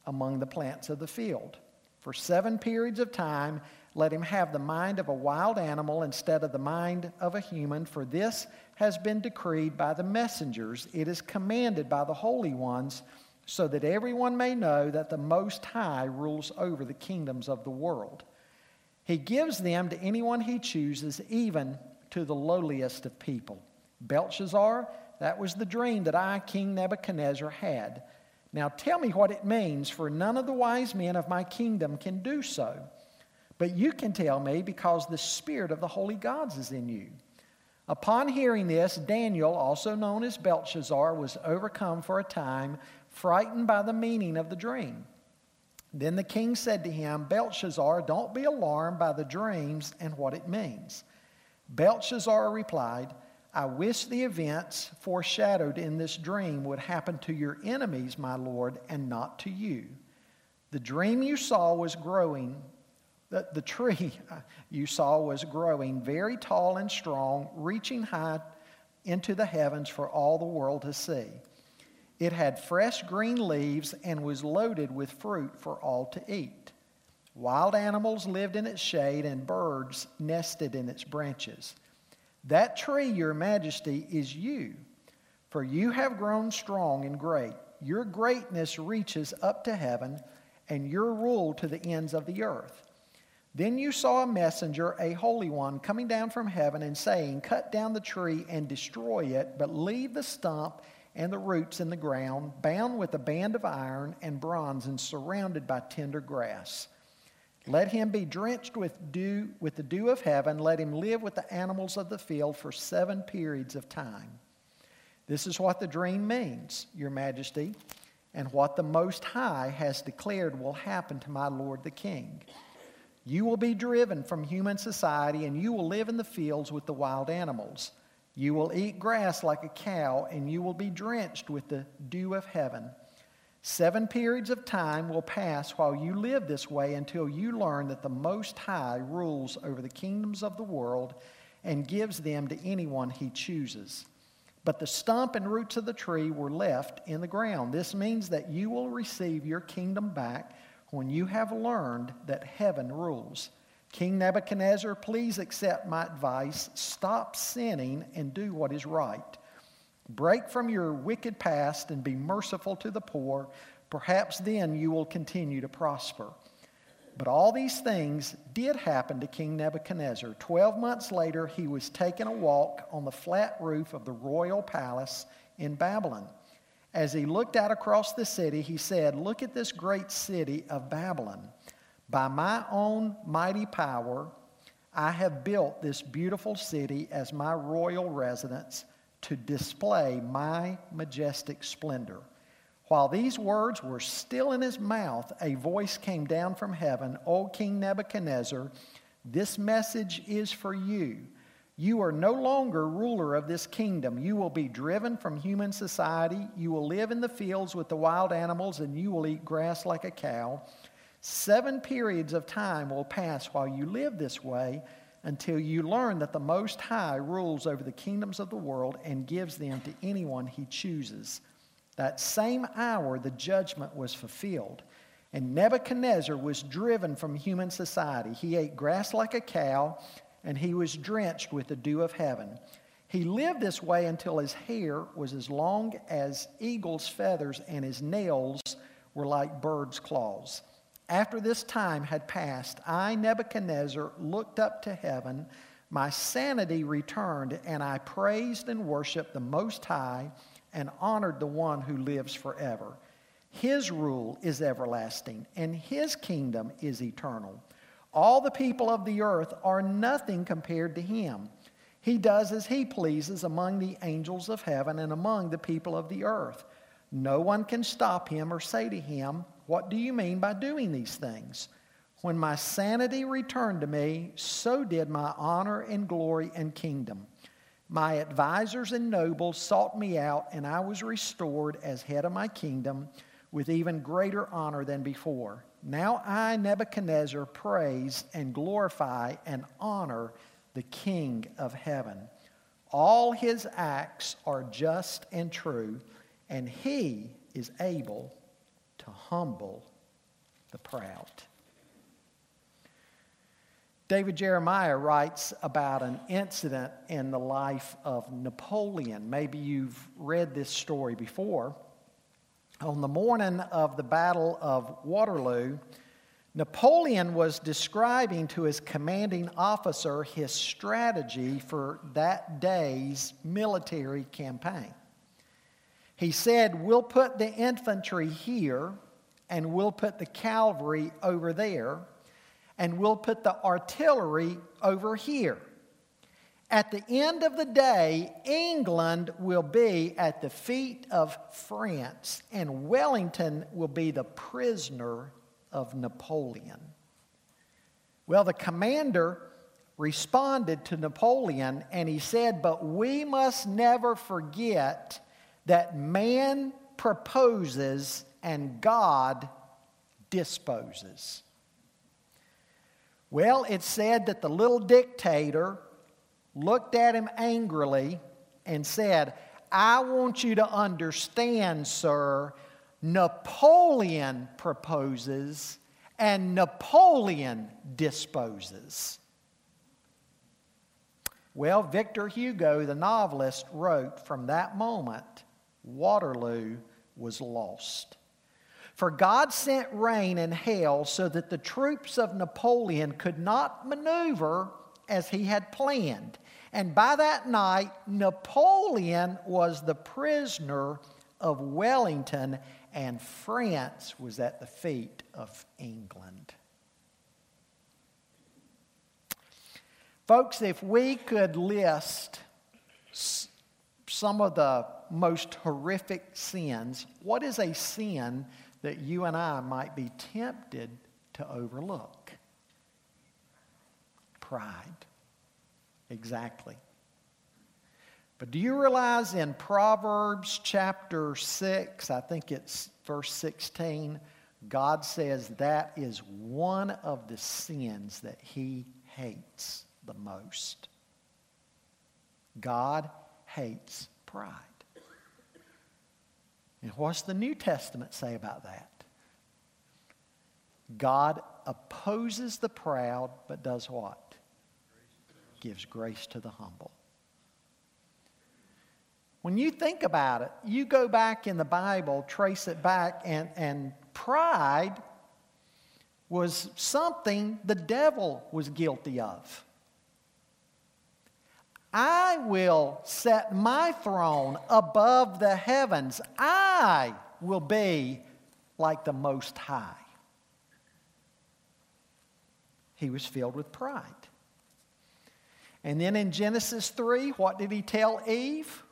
among the plants of the field. For seven periods of time, let him have the mind of a wild animal instead of the mind of a human, for this has been decreed by the messengers. It is commanded by the holy ones so that everyone may know that the Most High rules over the kingdoms of the world. He gives them to anyone he chooses, even to the lowliest of people. Belteshazzar, that was the dream that I, King Nebuchadnezzar, had. Now tell me what it means, for none of the wise men of my kingdom can do so. But you can tell me because the Spirit of the holy gods is in you. Upon hearing this, Daniel, also known as Belteshazzar, was overcome for a time frightened by the meaning of the dream. Then the king said to him, Belteshazzar, don't be alarmed by the dreams and what it means. Belteshazzar replied, I wish the events foreshadowed in this dream would happen to your enemies, my lord, and not to you. The dream you saw was growing, the, the tree you saw was growing very tall and strong, reaching high into the heavens for all the world to see. It had fresh green leaves and was loaded with fruit for all to eat. Wild animals lived in its shade, and birds nested in its branches. That tree, your majesty, is you, for you have grown strong and great. Your greatness reaches up to heaven, and your rule to the ends of the earth. Then you saw a messenger, a holy one, coming down from heaven and saying, Cut down the tree and destroy it, but leave the stump and the roots in the ground, bound with a band of iron and bronze, and surrounded by tender grass. Let him be drenched with dew, with the dew of heaven. Let him live with the animals of the field for seven periods of time. This is what the dream means, Your Majesty, and what the Most High has declared will happen to my Lord the King. You will be driven from human society, and you will live in the fields with the wild animals. You will eat grass like a cow, and you will be drenched with the dew of heaven. Seven periods of time will pass while you live this way until you learn that the Most High rules over the kingdoms of the world and gives them to anyone he chooses. But the stump and roots of the tree were left in the ground. This means that you will receive your kingdom back when you have learned that heaven rules. King Nebuchadnezzar, please accept my advice. Stop sinning and do what is right. Break from your wicked past and be merciful to the poor. Perhaps then you will continue to prosper. But all these things did happen to King Nebuchadnezzar. Twelve months later, he was taking a walk on the flat roof of the royal palace in Babylon. As he looked out across the city, he said, Look at this great city of Babylon. By my own mighty power, I have built this beautiful city as my royal residence to display my majestic splendor. While these words were still in his mouth, a voice came down from heaven O King Nebuchadnezzar, this message is for you. You are no longer ruler of this kingdom. You will be driven from human society. You will live in the fields with the wild animals, and you will eat grass like a cow. Seven periods of time will pass while you live this way until you learn that the Most High rules over the kingdoms of the world and gives them to anyone he chooses. That same hour, the judgment was fulfilled. And Nebuchadnezzar was driven from human society. He ate grass like a cow, and he was drenched with the dew of heaven. He lived this way until his hair was as long as eagle's feathers, and his nails were like bird's claws. After this time had passed, I, Nebuchadnezzar, looked up to heaven. My sanity returned, and I praised and worshiped the Most High and honored the one who lives forever. His rule is everlasting, and his kingdom is eternal. All the people of the earth are nothing compared to him. He does as he pleases among the angels of heaven and among the people of the earth. No one can stop him or say to him, what do you mean by doing these things? When my sanity returned to me, so did my honor and glory and kingdom. My advisers and nobles sought me out, and I was restored as head of my kingdom with even greater honor than before. Now I, Nebuchadnezzar, praise and glorify and honor the King of heaven. All his acts are just and true, and he is able to humble the proud. David Jeremiah writes about an incident in the life of Napoleon. Maybe you've read this story before. On the morning of the Battle of Waterloo, Napoleon was describing to his commanding officer his strategy for that day's military campaign. He said, We'll put the infantry here, and we'll put the cavalry over there, and we'll put the artillery over here. At the end of the day, England will be at the feet of France, and Wellington will be the prisoner of Napoleon. Well, the commander responded to Napoleon and he said, But we must never forget that man proposes and God disposes. Well, it said that the little dictator looked at him angrily and said, I want you to understand, sir, Napoleon proposes and Napoleon disposes. Well, Victor Hugo, the novelist, wrote from that moment Waterloo was lost. For God sent rain and hail so that the troops of Napoleon could not maneuver as he had planned. And by that night, Napoleon was the prisoner of Wellington, and France was at the feet of England. Folks, if we could list some of the most horrific sins, what is a sin that you and I might be tempted to overlook? Pride. Exactly. But do you realize in Proverbs chapter 6, I think it's verse 16, God says that is one of the sins that he hates the most. God hates pride. And what's the New Testament say about that? God opposes the proud, but does what? Gives grace to the humble. When you think about it, you go back in the Bible, trace it back, and, and pride was something the devil was guilty of. I will set my throne above the heavens. I will be like the Most High. He was filled with pride. And then in Genesis 3, what did he tell Eve?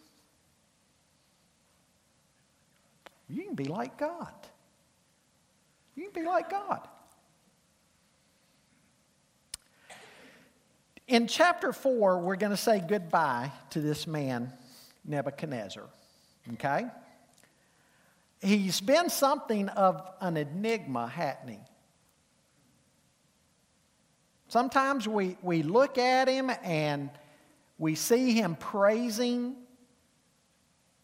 You can be like God. You can be like God. In chapter 4, we're going to say goodbye to this man, Nebuchadnezzar. Okay? He's been something of an enigma, he? Sometimes we, we look at him and we see him praising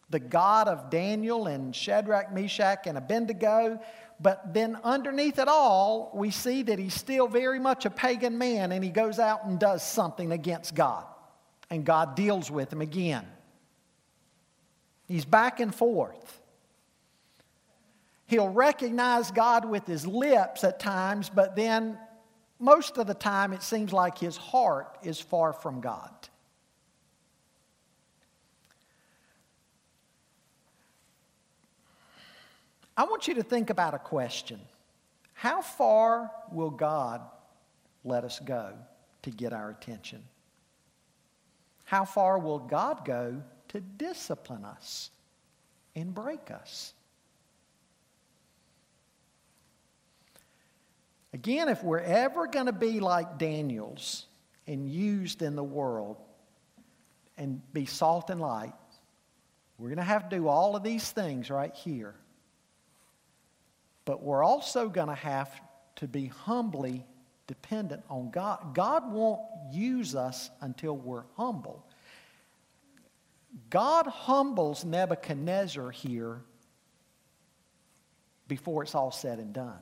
the God of Daniel and Shadrach, Meshach, and Abednego. But then underneath it all, we see that he's still very much a pagan man and he goes out and does something against God. And God deals with him again. He's back and forth. He'll recognize God with his lips at times, but then most of the time it seems like his heart is far from God. I want you to think about a question How far will God let us go to get our attention? How far will God go to discipline us and break us? Again, if we're ever going to be like Daniel's and used in the world and be salt and light, we're going to have to do all of these things right here. But we're also going to have to be humbly dependent on God. God won't use us until we're humble. God humbles Nebuchadnezzar here before it's all said and done.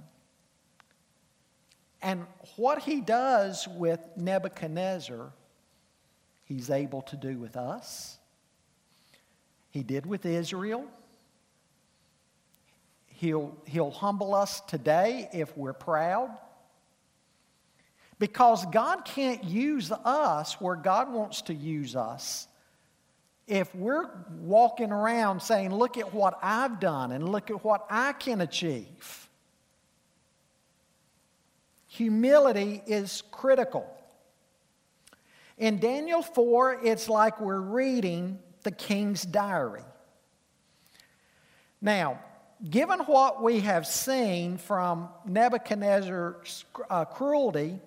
And what he does with Nebuchadnezzar, he's able to do with us. He did with Israel. He'll, he'll humble us today if we're proud. Because God can't use us where God wants to use us if we're walking around saying, Look at what I've done and look at what I can achieve. Humility is critical. In Daniel 4, it's like we're reading the king's diary. Now, given what we have seen from Nebuchadnezzar's uh, cruelty,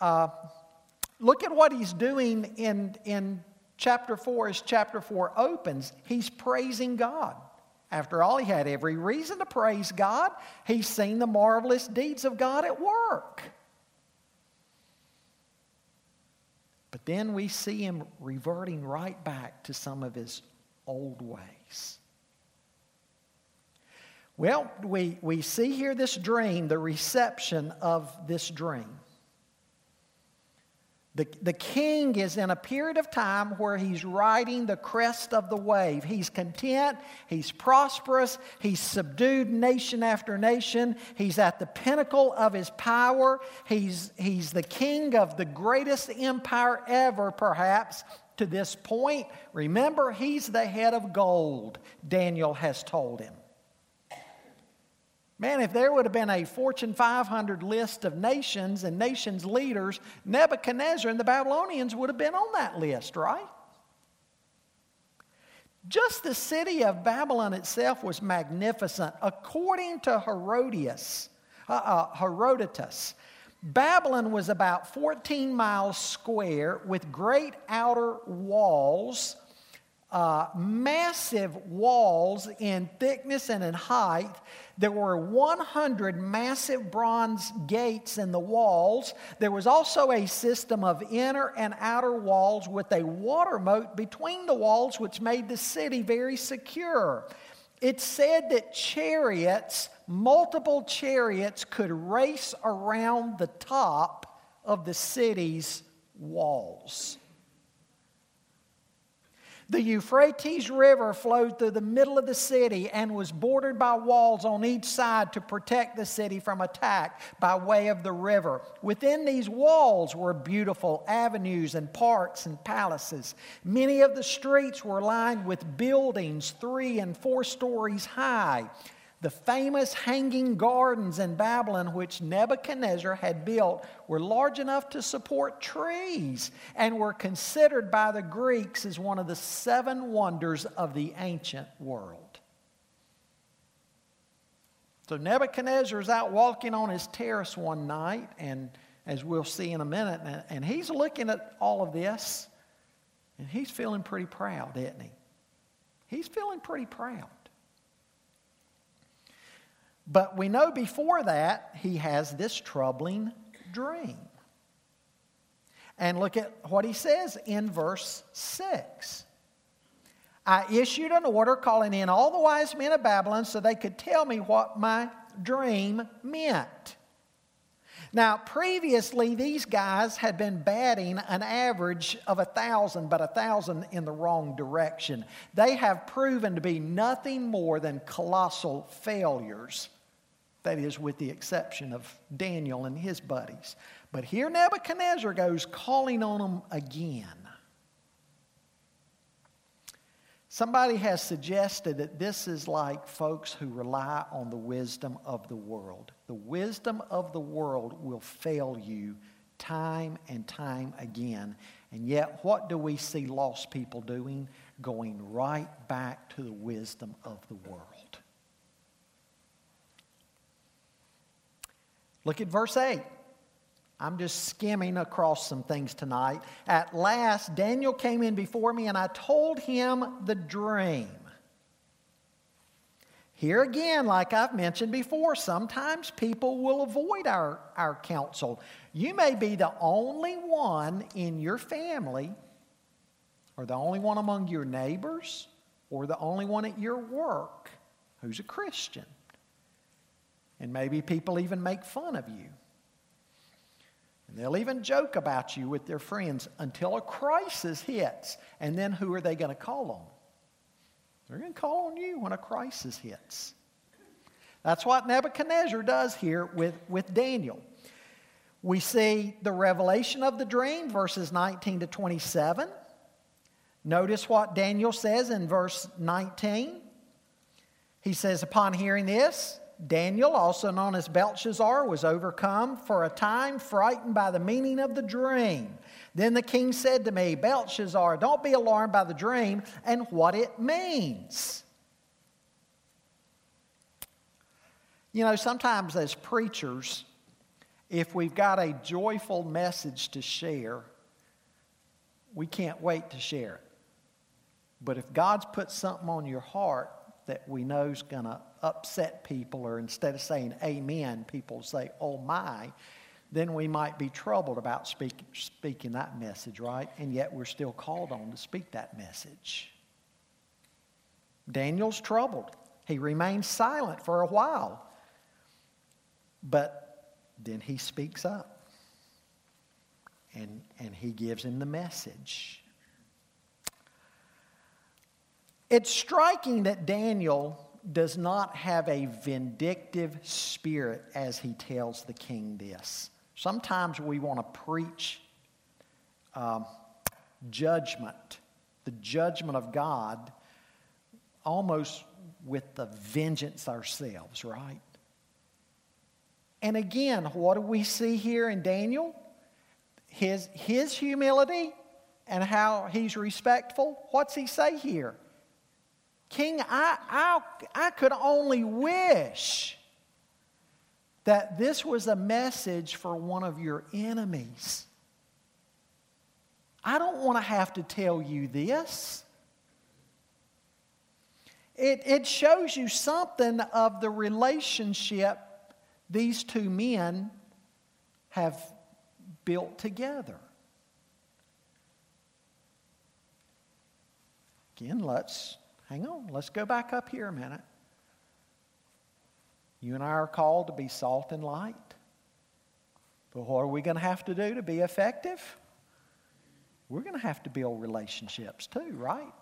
uh, look at what he's doing in, in chapter 4 as chapter 4 opens. He's praising God. After all, he had every reason to praise God. He's seen the marvelous deeds of God at work. But then we see him reverting right back to some of his old ways. Well, we, we see here this dream, the reception of this dream. The, the king is in a period of time where he's riding the crest of the wave. He's content, he's prosperous, he's subdued nation after nation, he's at the pinnacle of his power, he's, he's the king of the greatest empire ever, perhaps, to this point. Remember, he's the head of gold, Daniel has told him. Man, if there would have been a Fortune 500 list of nations and nations' leaders, Nebuchadnezzar and the Babylonians would have been on that list, right? Just the city of Babylon itself was magnificent. According to Herodias, uh, uh, Herodotus, Babylon was about 14 miles square with great outer walls uh, massive walls in thickness and in height. There were 100 massive bronze gates in the walls. There was also a system of inner and outer walls with a water moat between the walls, which made the city very secure. It said that chariots, multiple chariots, could race around the top of the city's walls. The Euphrates River flowed through the middle of the city and was bordered by walls on each side to protect the city from attack by way of the river. Within these walls were beautiful avenues and parks and palaces. Many of the streets were lined with buildings three and four stories high. The famous hanging gardens in Babylon, which Nebuchadnezzar had built, were large enough to support trees and were considered by the Greeks as one of the seven wonders of the ancient world. So Nebuchadnezzar is out walking on his terrace one night, and as we'll see in a minute, and he's looking at all of this, and he's feeling pretty proud, isn't he? He's feeling pretty proud. But we know before that he has this troubling dream. And look at what he says in verse 6. I issued an order calling in all the wise men of Babylon so they could tell me what my dream meant. Now, previously, these guys had been batting an average of a thousand, but a thousand in the wrong direction. They have proven to be nothing more than colossal failures. That is, with the exception of Daniel and his buddies. But here Nebuchadnezzar goes calling on them again. Somebody has suggested that this is like folks who rely on the wisdom of the world. The wisdom of the world will fail you time and time again. And yet, what do we see lost people doing? Going right back to the wisdom of the world. Look at verse 8. I'm just skimming across some things tonight. At last, Daniel came in before me, and I told him the dream. Here again, like I've mentioned before, sometimes people will avoid our, our counsel. You may be the only one in your family, or the only one among your neighbors, or the only one at your work who's a Christian. And maybe people even make fun of you. And they'll even joke about you with their friends until a crisis hits. And then who are they going to call on? They're going to call on you when a crisis hits. That's what Nebuchadnezzar does here with, with Daniel. We see the revelation of the dream, verses 19 to 27. Notice what Daniel says in verse 19. He says, Upon hearing this, Daniel, also known as Belteshazzar, was overcome for a time, frightened by the meaning of the dream. Then the king said to me, Belteshazzar, don't be alarmed by the dream and what it means. You know, sometimes as preachers, if we've got a joyful message to share, we can't wait to share it. But if God's put something on your heart that we know is going to upset people, or instead of saying amen, people say, oh my, then we might be troubled about speak, speaking that message, right? And yet we're still called on to speak that message. Daniel's troubled. He remains silent for a while. But then he speaks up and, and he gives him the message. It's striking that Daniel does not have a vindictive spirit as he tells the king this. Sometimes we want to preach um, judgment, the judgment of God, almost with the vengeance ourselves, right? And again, what do we see here in Daniel? His, his humility and how he's respectful. What's he say here? King, I, I, I could only wish that this was a message for one of your enemies. I don't want to have to tell you this. it, it shows you something of the relationship these two men have built together. Again, let's hang on. Let's go back up here a minute. You and I are called to be salt and light. But what are we going to have to do to be effective? We're going to have to build relationships too, right?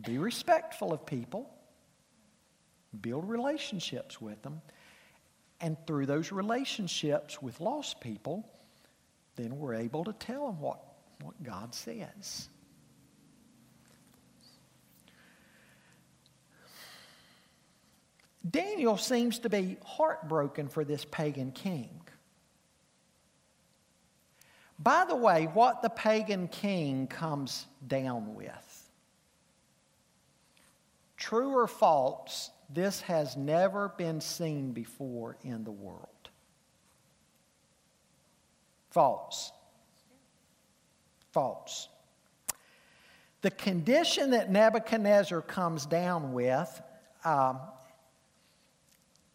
Be respectful of people, build relationships with them, and through those relationships with lost people, then we're able to tell them what, what God says. Daniel seems to be heartbroken for this pagan king. By the way, what the pagan king comes down with. True or false, this has never been seen before in the world. False. False. The condition that Nebuchadnezzar comes down with um,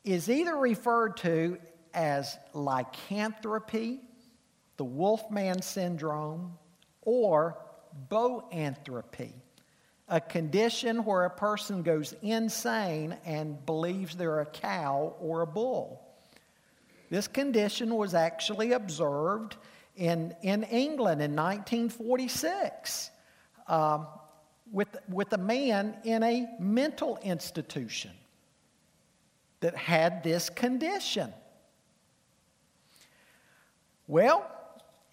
is either referred to as lycanthropy, the Wolfman syndrome, or boanthropy, a condition where a person goes insane and believes they're a cow or a bull. This condition was actually observed in, in England in 1946 um, with, with a man in a mental institution that had this condition. Well,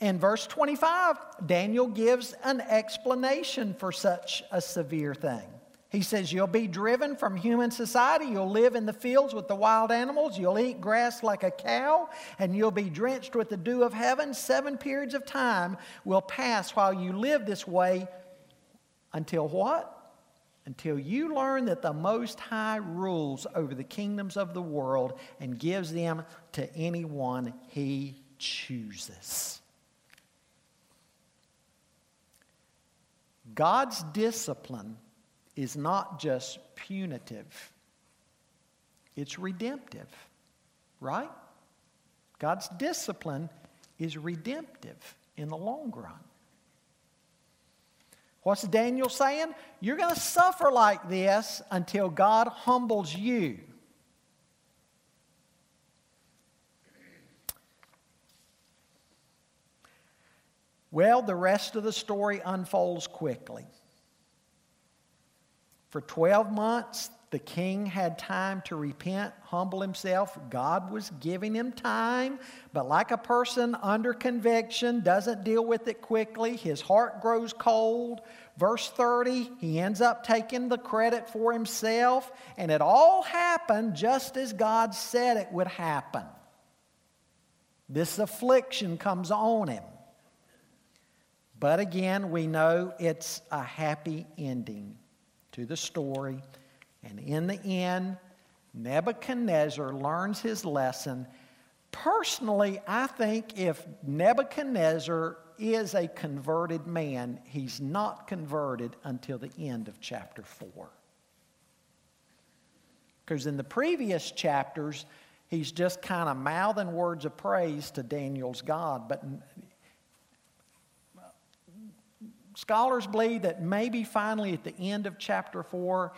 in verse 25, Daniel gives an explanation for such a severe thing. He says, You'll be driven from human society. You'll live in the fields with the wild animals. You'll eat grass like a cow, and you'll be drenched with the dew of heaven. Seven periods of time will pass while you live this way until what? Until you learn that the Most High rules over the kingdoms of the world and gives them to anyone he chooses. God's discipline is not just punitive, it's redemptive, right? God's discipline is redemptive in the long run. What's Daniel saying? You're going to suffer like this until God humbles you. Well, the rest of the story unfolds quickly. For 12 months, the king had time to repent, humble himself. God was giving him time, but like a person under conviction, doesn't deal with it quickly. His heart grows cold. Verse 30, he ends up taking the credit for himself, and it all happened just as God said it would happen. This affliction comes on him. But again, we know it's a happy ending to the story. And in the end, Nebuchadnezzar learns his lesson. Personally, I think if Nebuchadnezzar is a converted man, he's not converted until the end of chapter 4. Because in the previous chapters, he's just kind of mouthing words of praise to Daniel's God. But scholars believe that maybe finally at the end of chapter 4,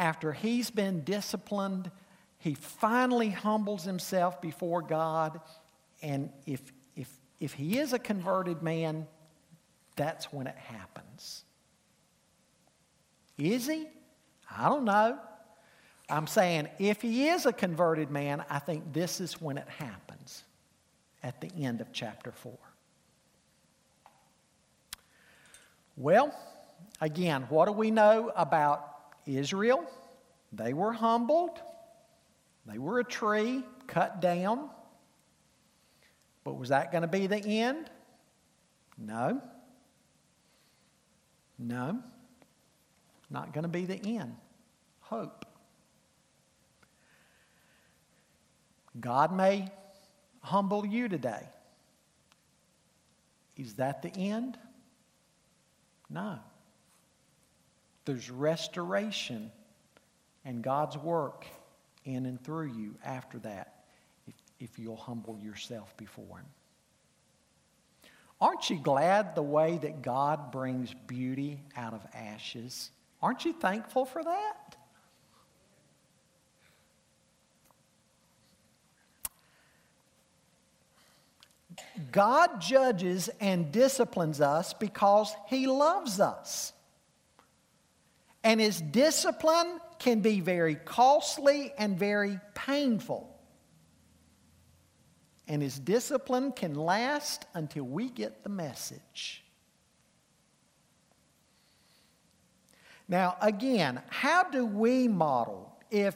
after he's been disciplined, he finally humbles himself before God. And if, if, if he is a converted man, that's when it happens. Is he? I don't know. I'm saying if he is a converted man, I think this is when it happens at the end of chapter 4. Well, again, what do we know about Israel, they were humbled. They were a tree cut down. But was that going to be the end? No. No. Not going to be the end. Hope. God may humble you today. Is that the end? No. There's restoration and God's work in and through you after that if, if you'll humble yourself before Him. Aren't you glad the way that God brings beauty out of ashes? Aren't you thankful for that? God judges and disciplines us because He loves us. And His discipline can be very costly and very painful. And His discipline can last until we get the message. Now, again, how do we model if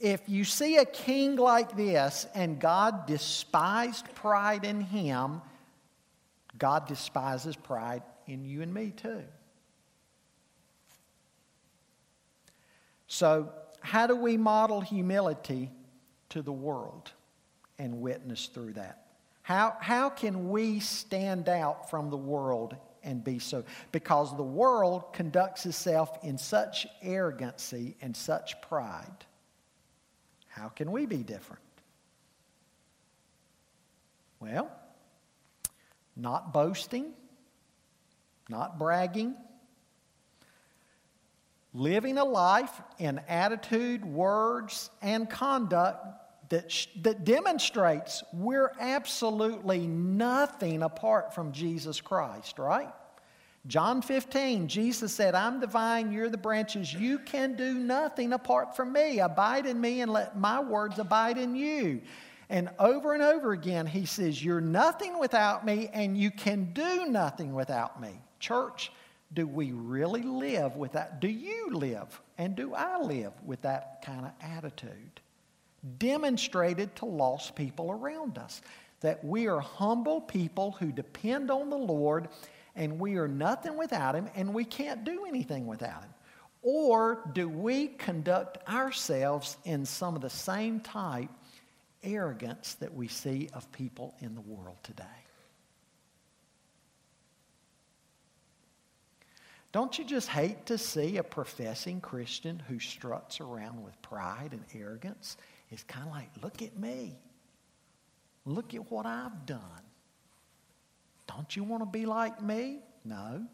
if you see a king like this and God despised pride in him, God despises pride in you and me too. So, how do we model humility to the world and witness through that? How, how can we stand out from the world and be so? Because the world conducts itself in such arrogancy and such pride. How can we be different? Well, not boasting, not bragging, living a life in attitude, words, and conduct that, sh- that demonstrates we're absolutely nothing apart from Jesus Christ, right? John 15, Jesus said, I'm the vine, you're the branches. You can do nothing apart from me. Abide in me and let my words abide in you. And over and over again, he says, You're nothing without me, and you can do nothing without me. Church, do we really live with that? Do you live and do I live with that kind of attitude? Demonstrated to lost people around us that we are humble people who depend on the Lord and we are nothing without Him and we can't do anything without Him? Or do we conduct ourselves in some of the same type arrogance that we see of people in the world today? Don't you just hate to see a professing Christian who struts around with pride and arrogance? It's kind of like, look at me. Look at what I've done. Don't you want to be like me? No.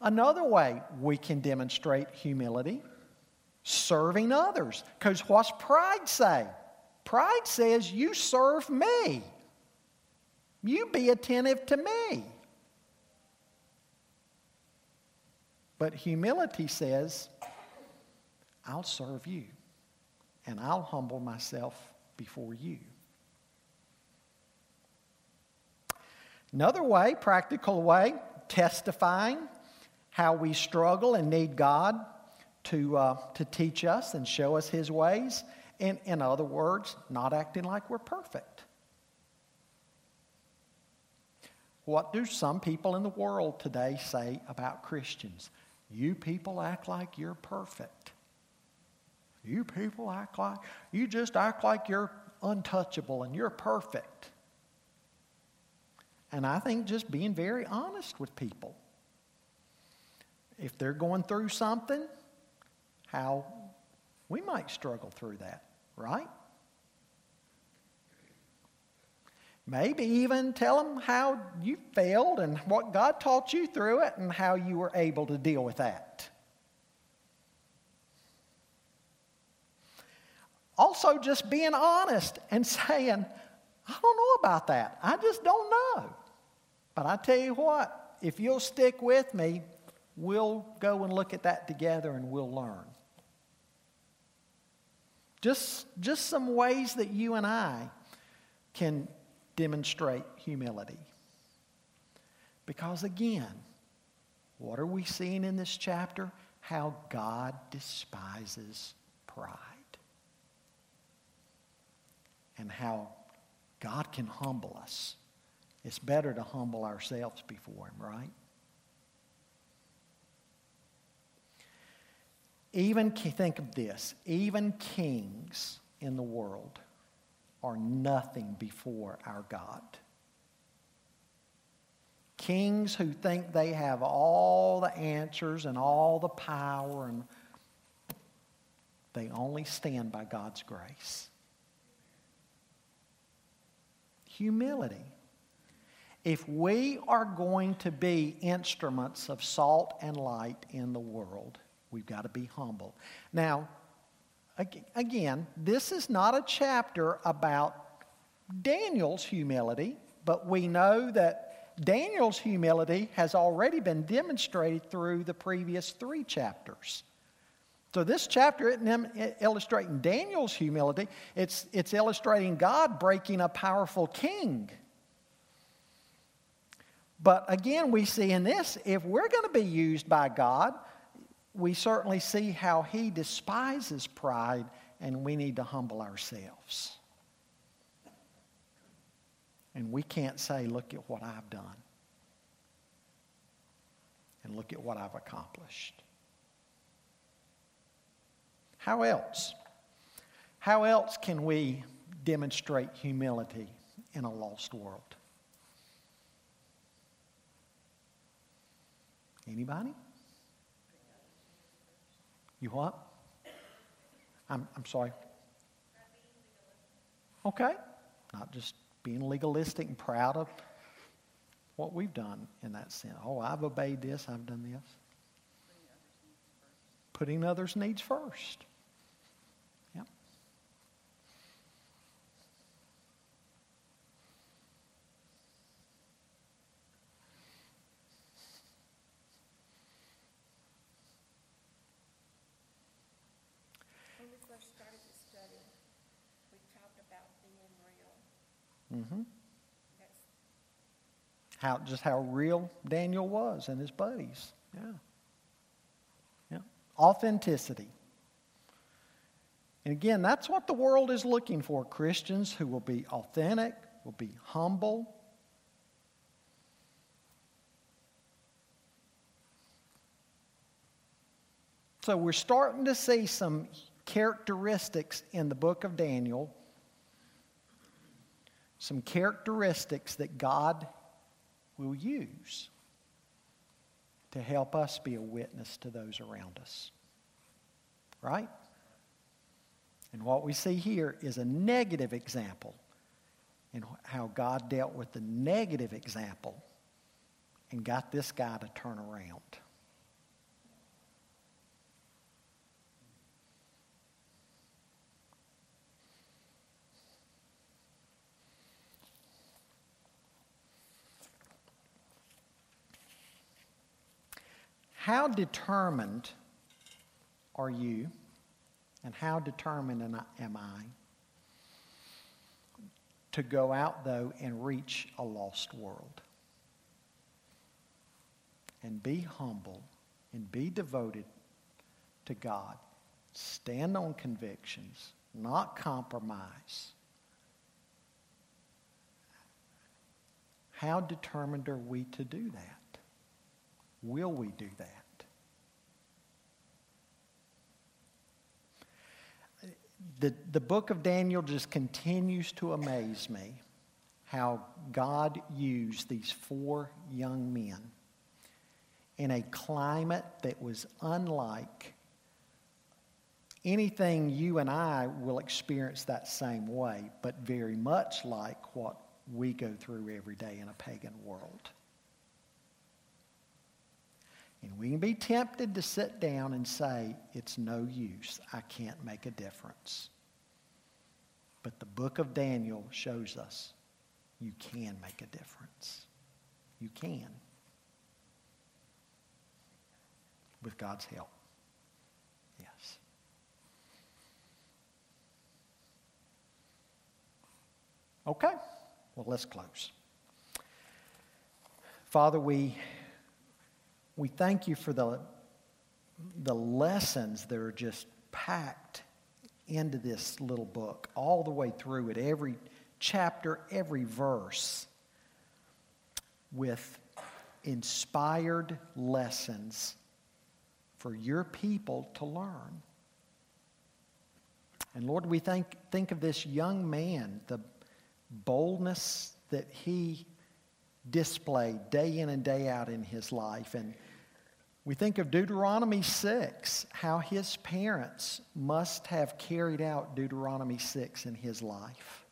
Another way we can demonstrate humility serving others. Because what's pride say? Pride says, You serve me. You be attentive to me. But humility says, I'll serve you and I'll humble myself before you. Another way, practical way, testifying how we struggle and need God to, uh, to teach us and show us His ways. And in other words, not acting like we're perfect. What do some people in the world today say about Christians? You people act like you're perfect. You people act like, you just act like you're untouchable and you're perfect. And I think just being very honest with people. If they're going through something, how we might struggle through that, right? Maybe even tell them how you failed and what God taught you through it and how you were able to deal with that. Also, just being honest and saying, I don't know about that. I just don't know. But I tell you what, if you'll stick with me, we'll go and look at that together and we'll learn. Just, just some ways that you and I can demonstrate humility. Because again, what are we seeing in this chapter? How God despises pride and how God can humble us. It's better to humble ourselves before Him, right? Even, think of this, even kings in the world are nothing before our God. Kings who think they have all the answers and all the power, and they only stand by God's grace. Humility. If we are going to be instruments of salt and light in the world, we've got to be humble. Now, again, this is not a chapter about Daniel's humility, but we know that Daniel's humility has already been demonstrated through the previous three chapters. So this chapter isn't illustrating Daniel's humility, it's, it's illustrating God breaking a powerful king. But again, we see in this, if we're going to be used by God, we certainly see how he despises pride and we need to humble ourselves. And we can't say, look at what I've done. And look at what I've accomplished. How else? How else can we demonstrate humility in a lost world? Anybody? You what? I'm, I'm sorry. Okay. Not just being legalistic and proud of what we've done in that sense. Oh, I've obeyed this, I've done this. Putting others' needs first. Yep. When we first started the study, we talked about being real. Mm-hmm. How just how real Daniel was and his buddies. Yeah. Yeah. Authenticity. And again, that's what the world is looking for. Christians who will be authentic, will be humble. So we're starting to see some characteristics in the book of Daniel, some characteristics that God will use to help us be a witness to those around us. Right? And what we see here is a negative example and how God dealt with the negative example and got this guy to turn around. How determined are you, and how determined am I to go out, though, and reach a lost world? And be humble and be devoted to God. Stand on convictions, not compromise. How determined are we to do that? Will we do that? The, the book of Daniel just continues to amaze me how God used these four young men in a climate that was unlike anything you and I will experience that same way, but very much like what we go through every day in a pagan world. And we can be tempted to sit down and say, it's no use. I can't make a difference. But the book of Daniel shows us you can make a difference. You can. With God's help. Yes. Okay. Well, let's close. Father, we we thank you for the, the lessons that are just packed into this little book, all the way through it, every chapter, every verse, with inspired lessons for your people to learn. And Lord, we think, think of this young man, the boldness that he displayed day in and day out in his life. And we think of Deuteronomy 6, how his parents must have carried out Deuteronomy 6 in his life.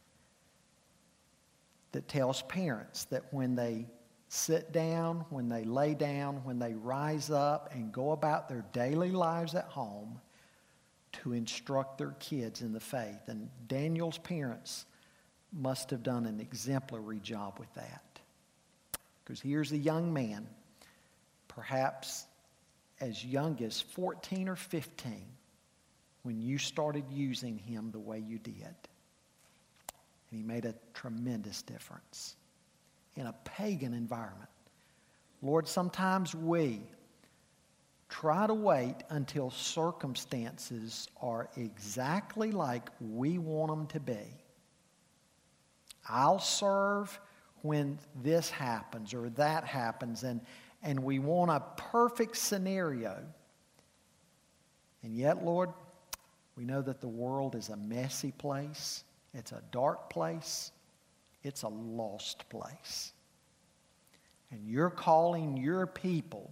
That tells parents that when they sit down, when they lay down, when they rise up and go about their daily lives at home, to instruct their kids in the faith. And Daniel's parents must have done an exemplary job with that. Because here's a young man, perhaps as young as 14 or 15, when you started using him the way you did. And he made a tremendous difference in a pagan environment. Lord, sometimes we try to wait until circumstances are exactly like we want them to be. I'll serve when this happens or that happens, and, and we want a perfect scenario. And yet, Lord, we know that the world is a messy place, it's a dark place, it's a lost place. And you're calling your people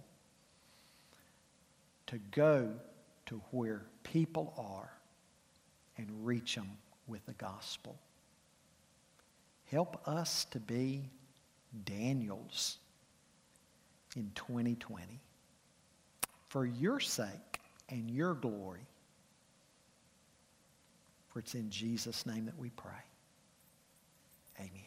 to go to where people are and reach them with the gospel. Help us to be Daniels in 2020 for your sake and your glory. For it's in Jesus' name that we pray. Amen.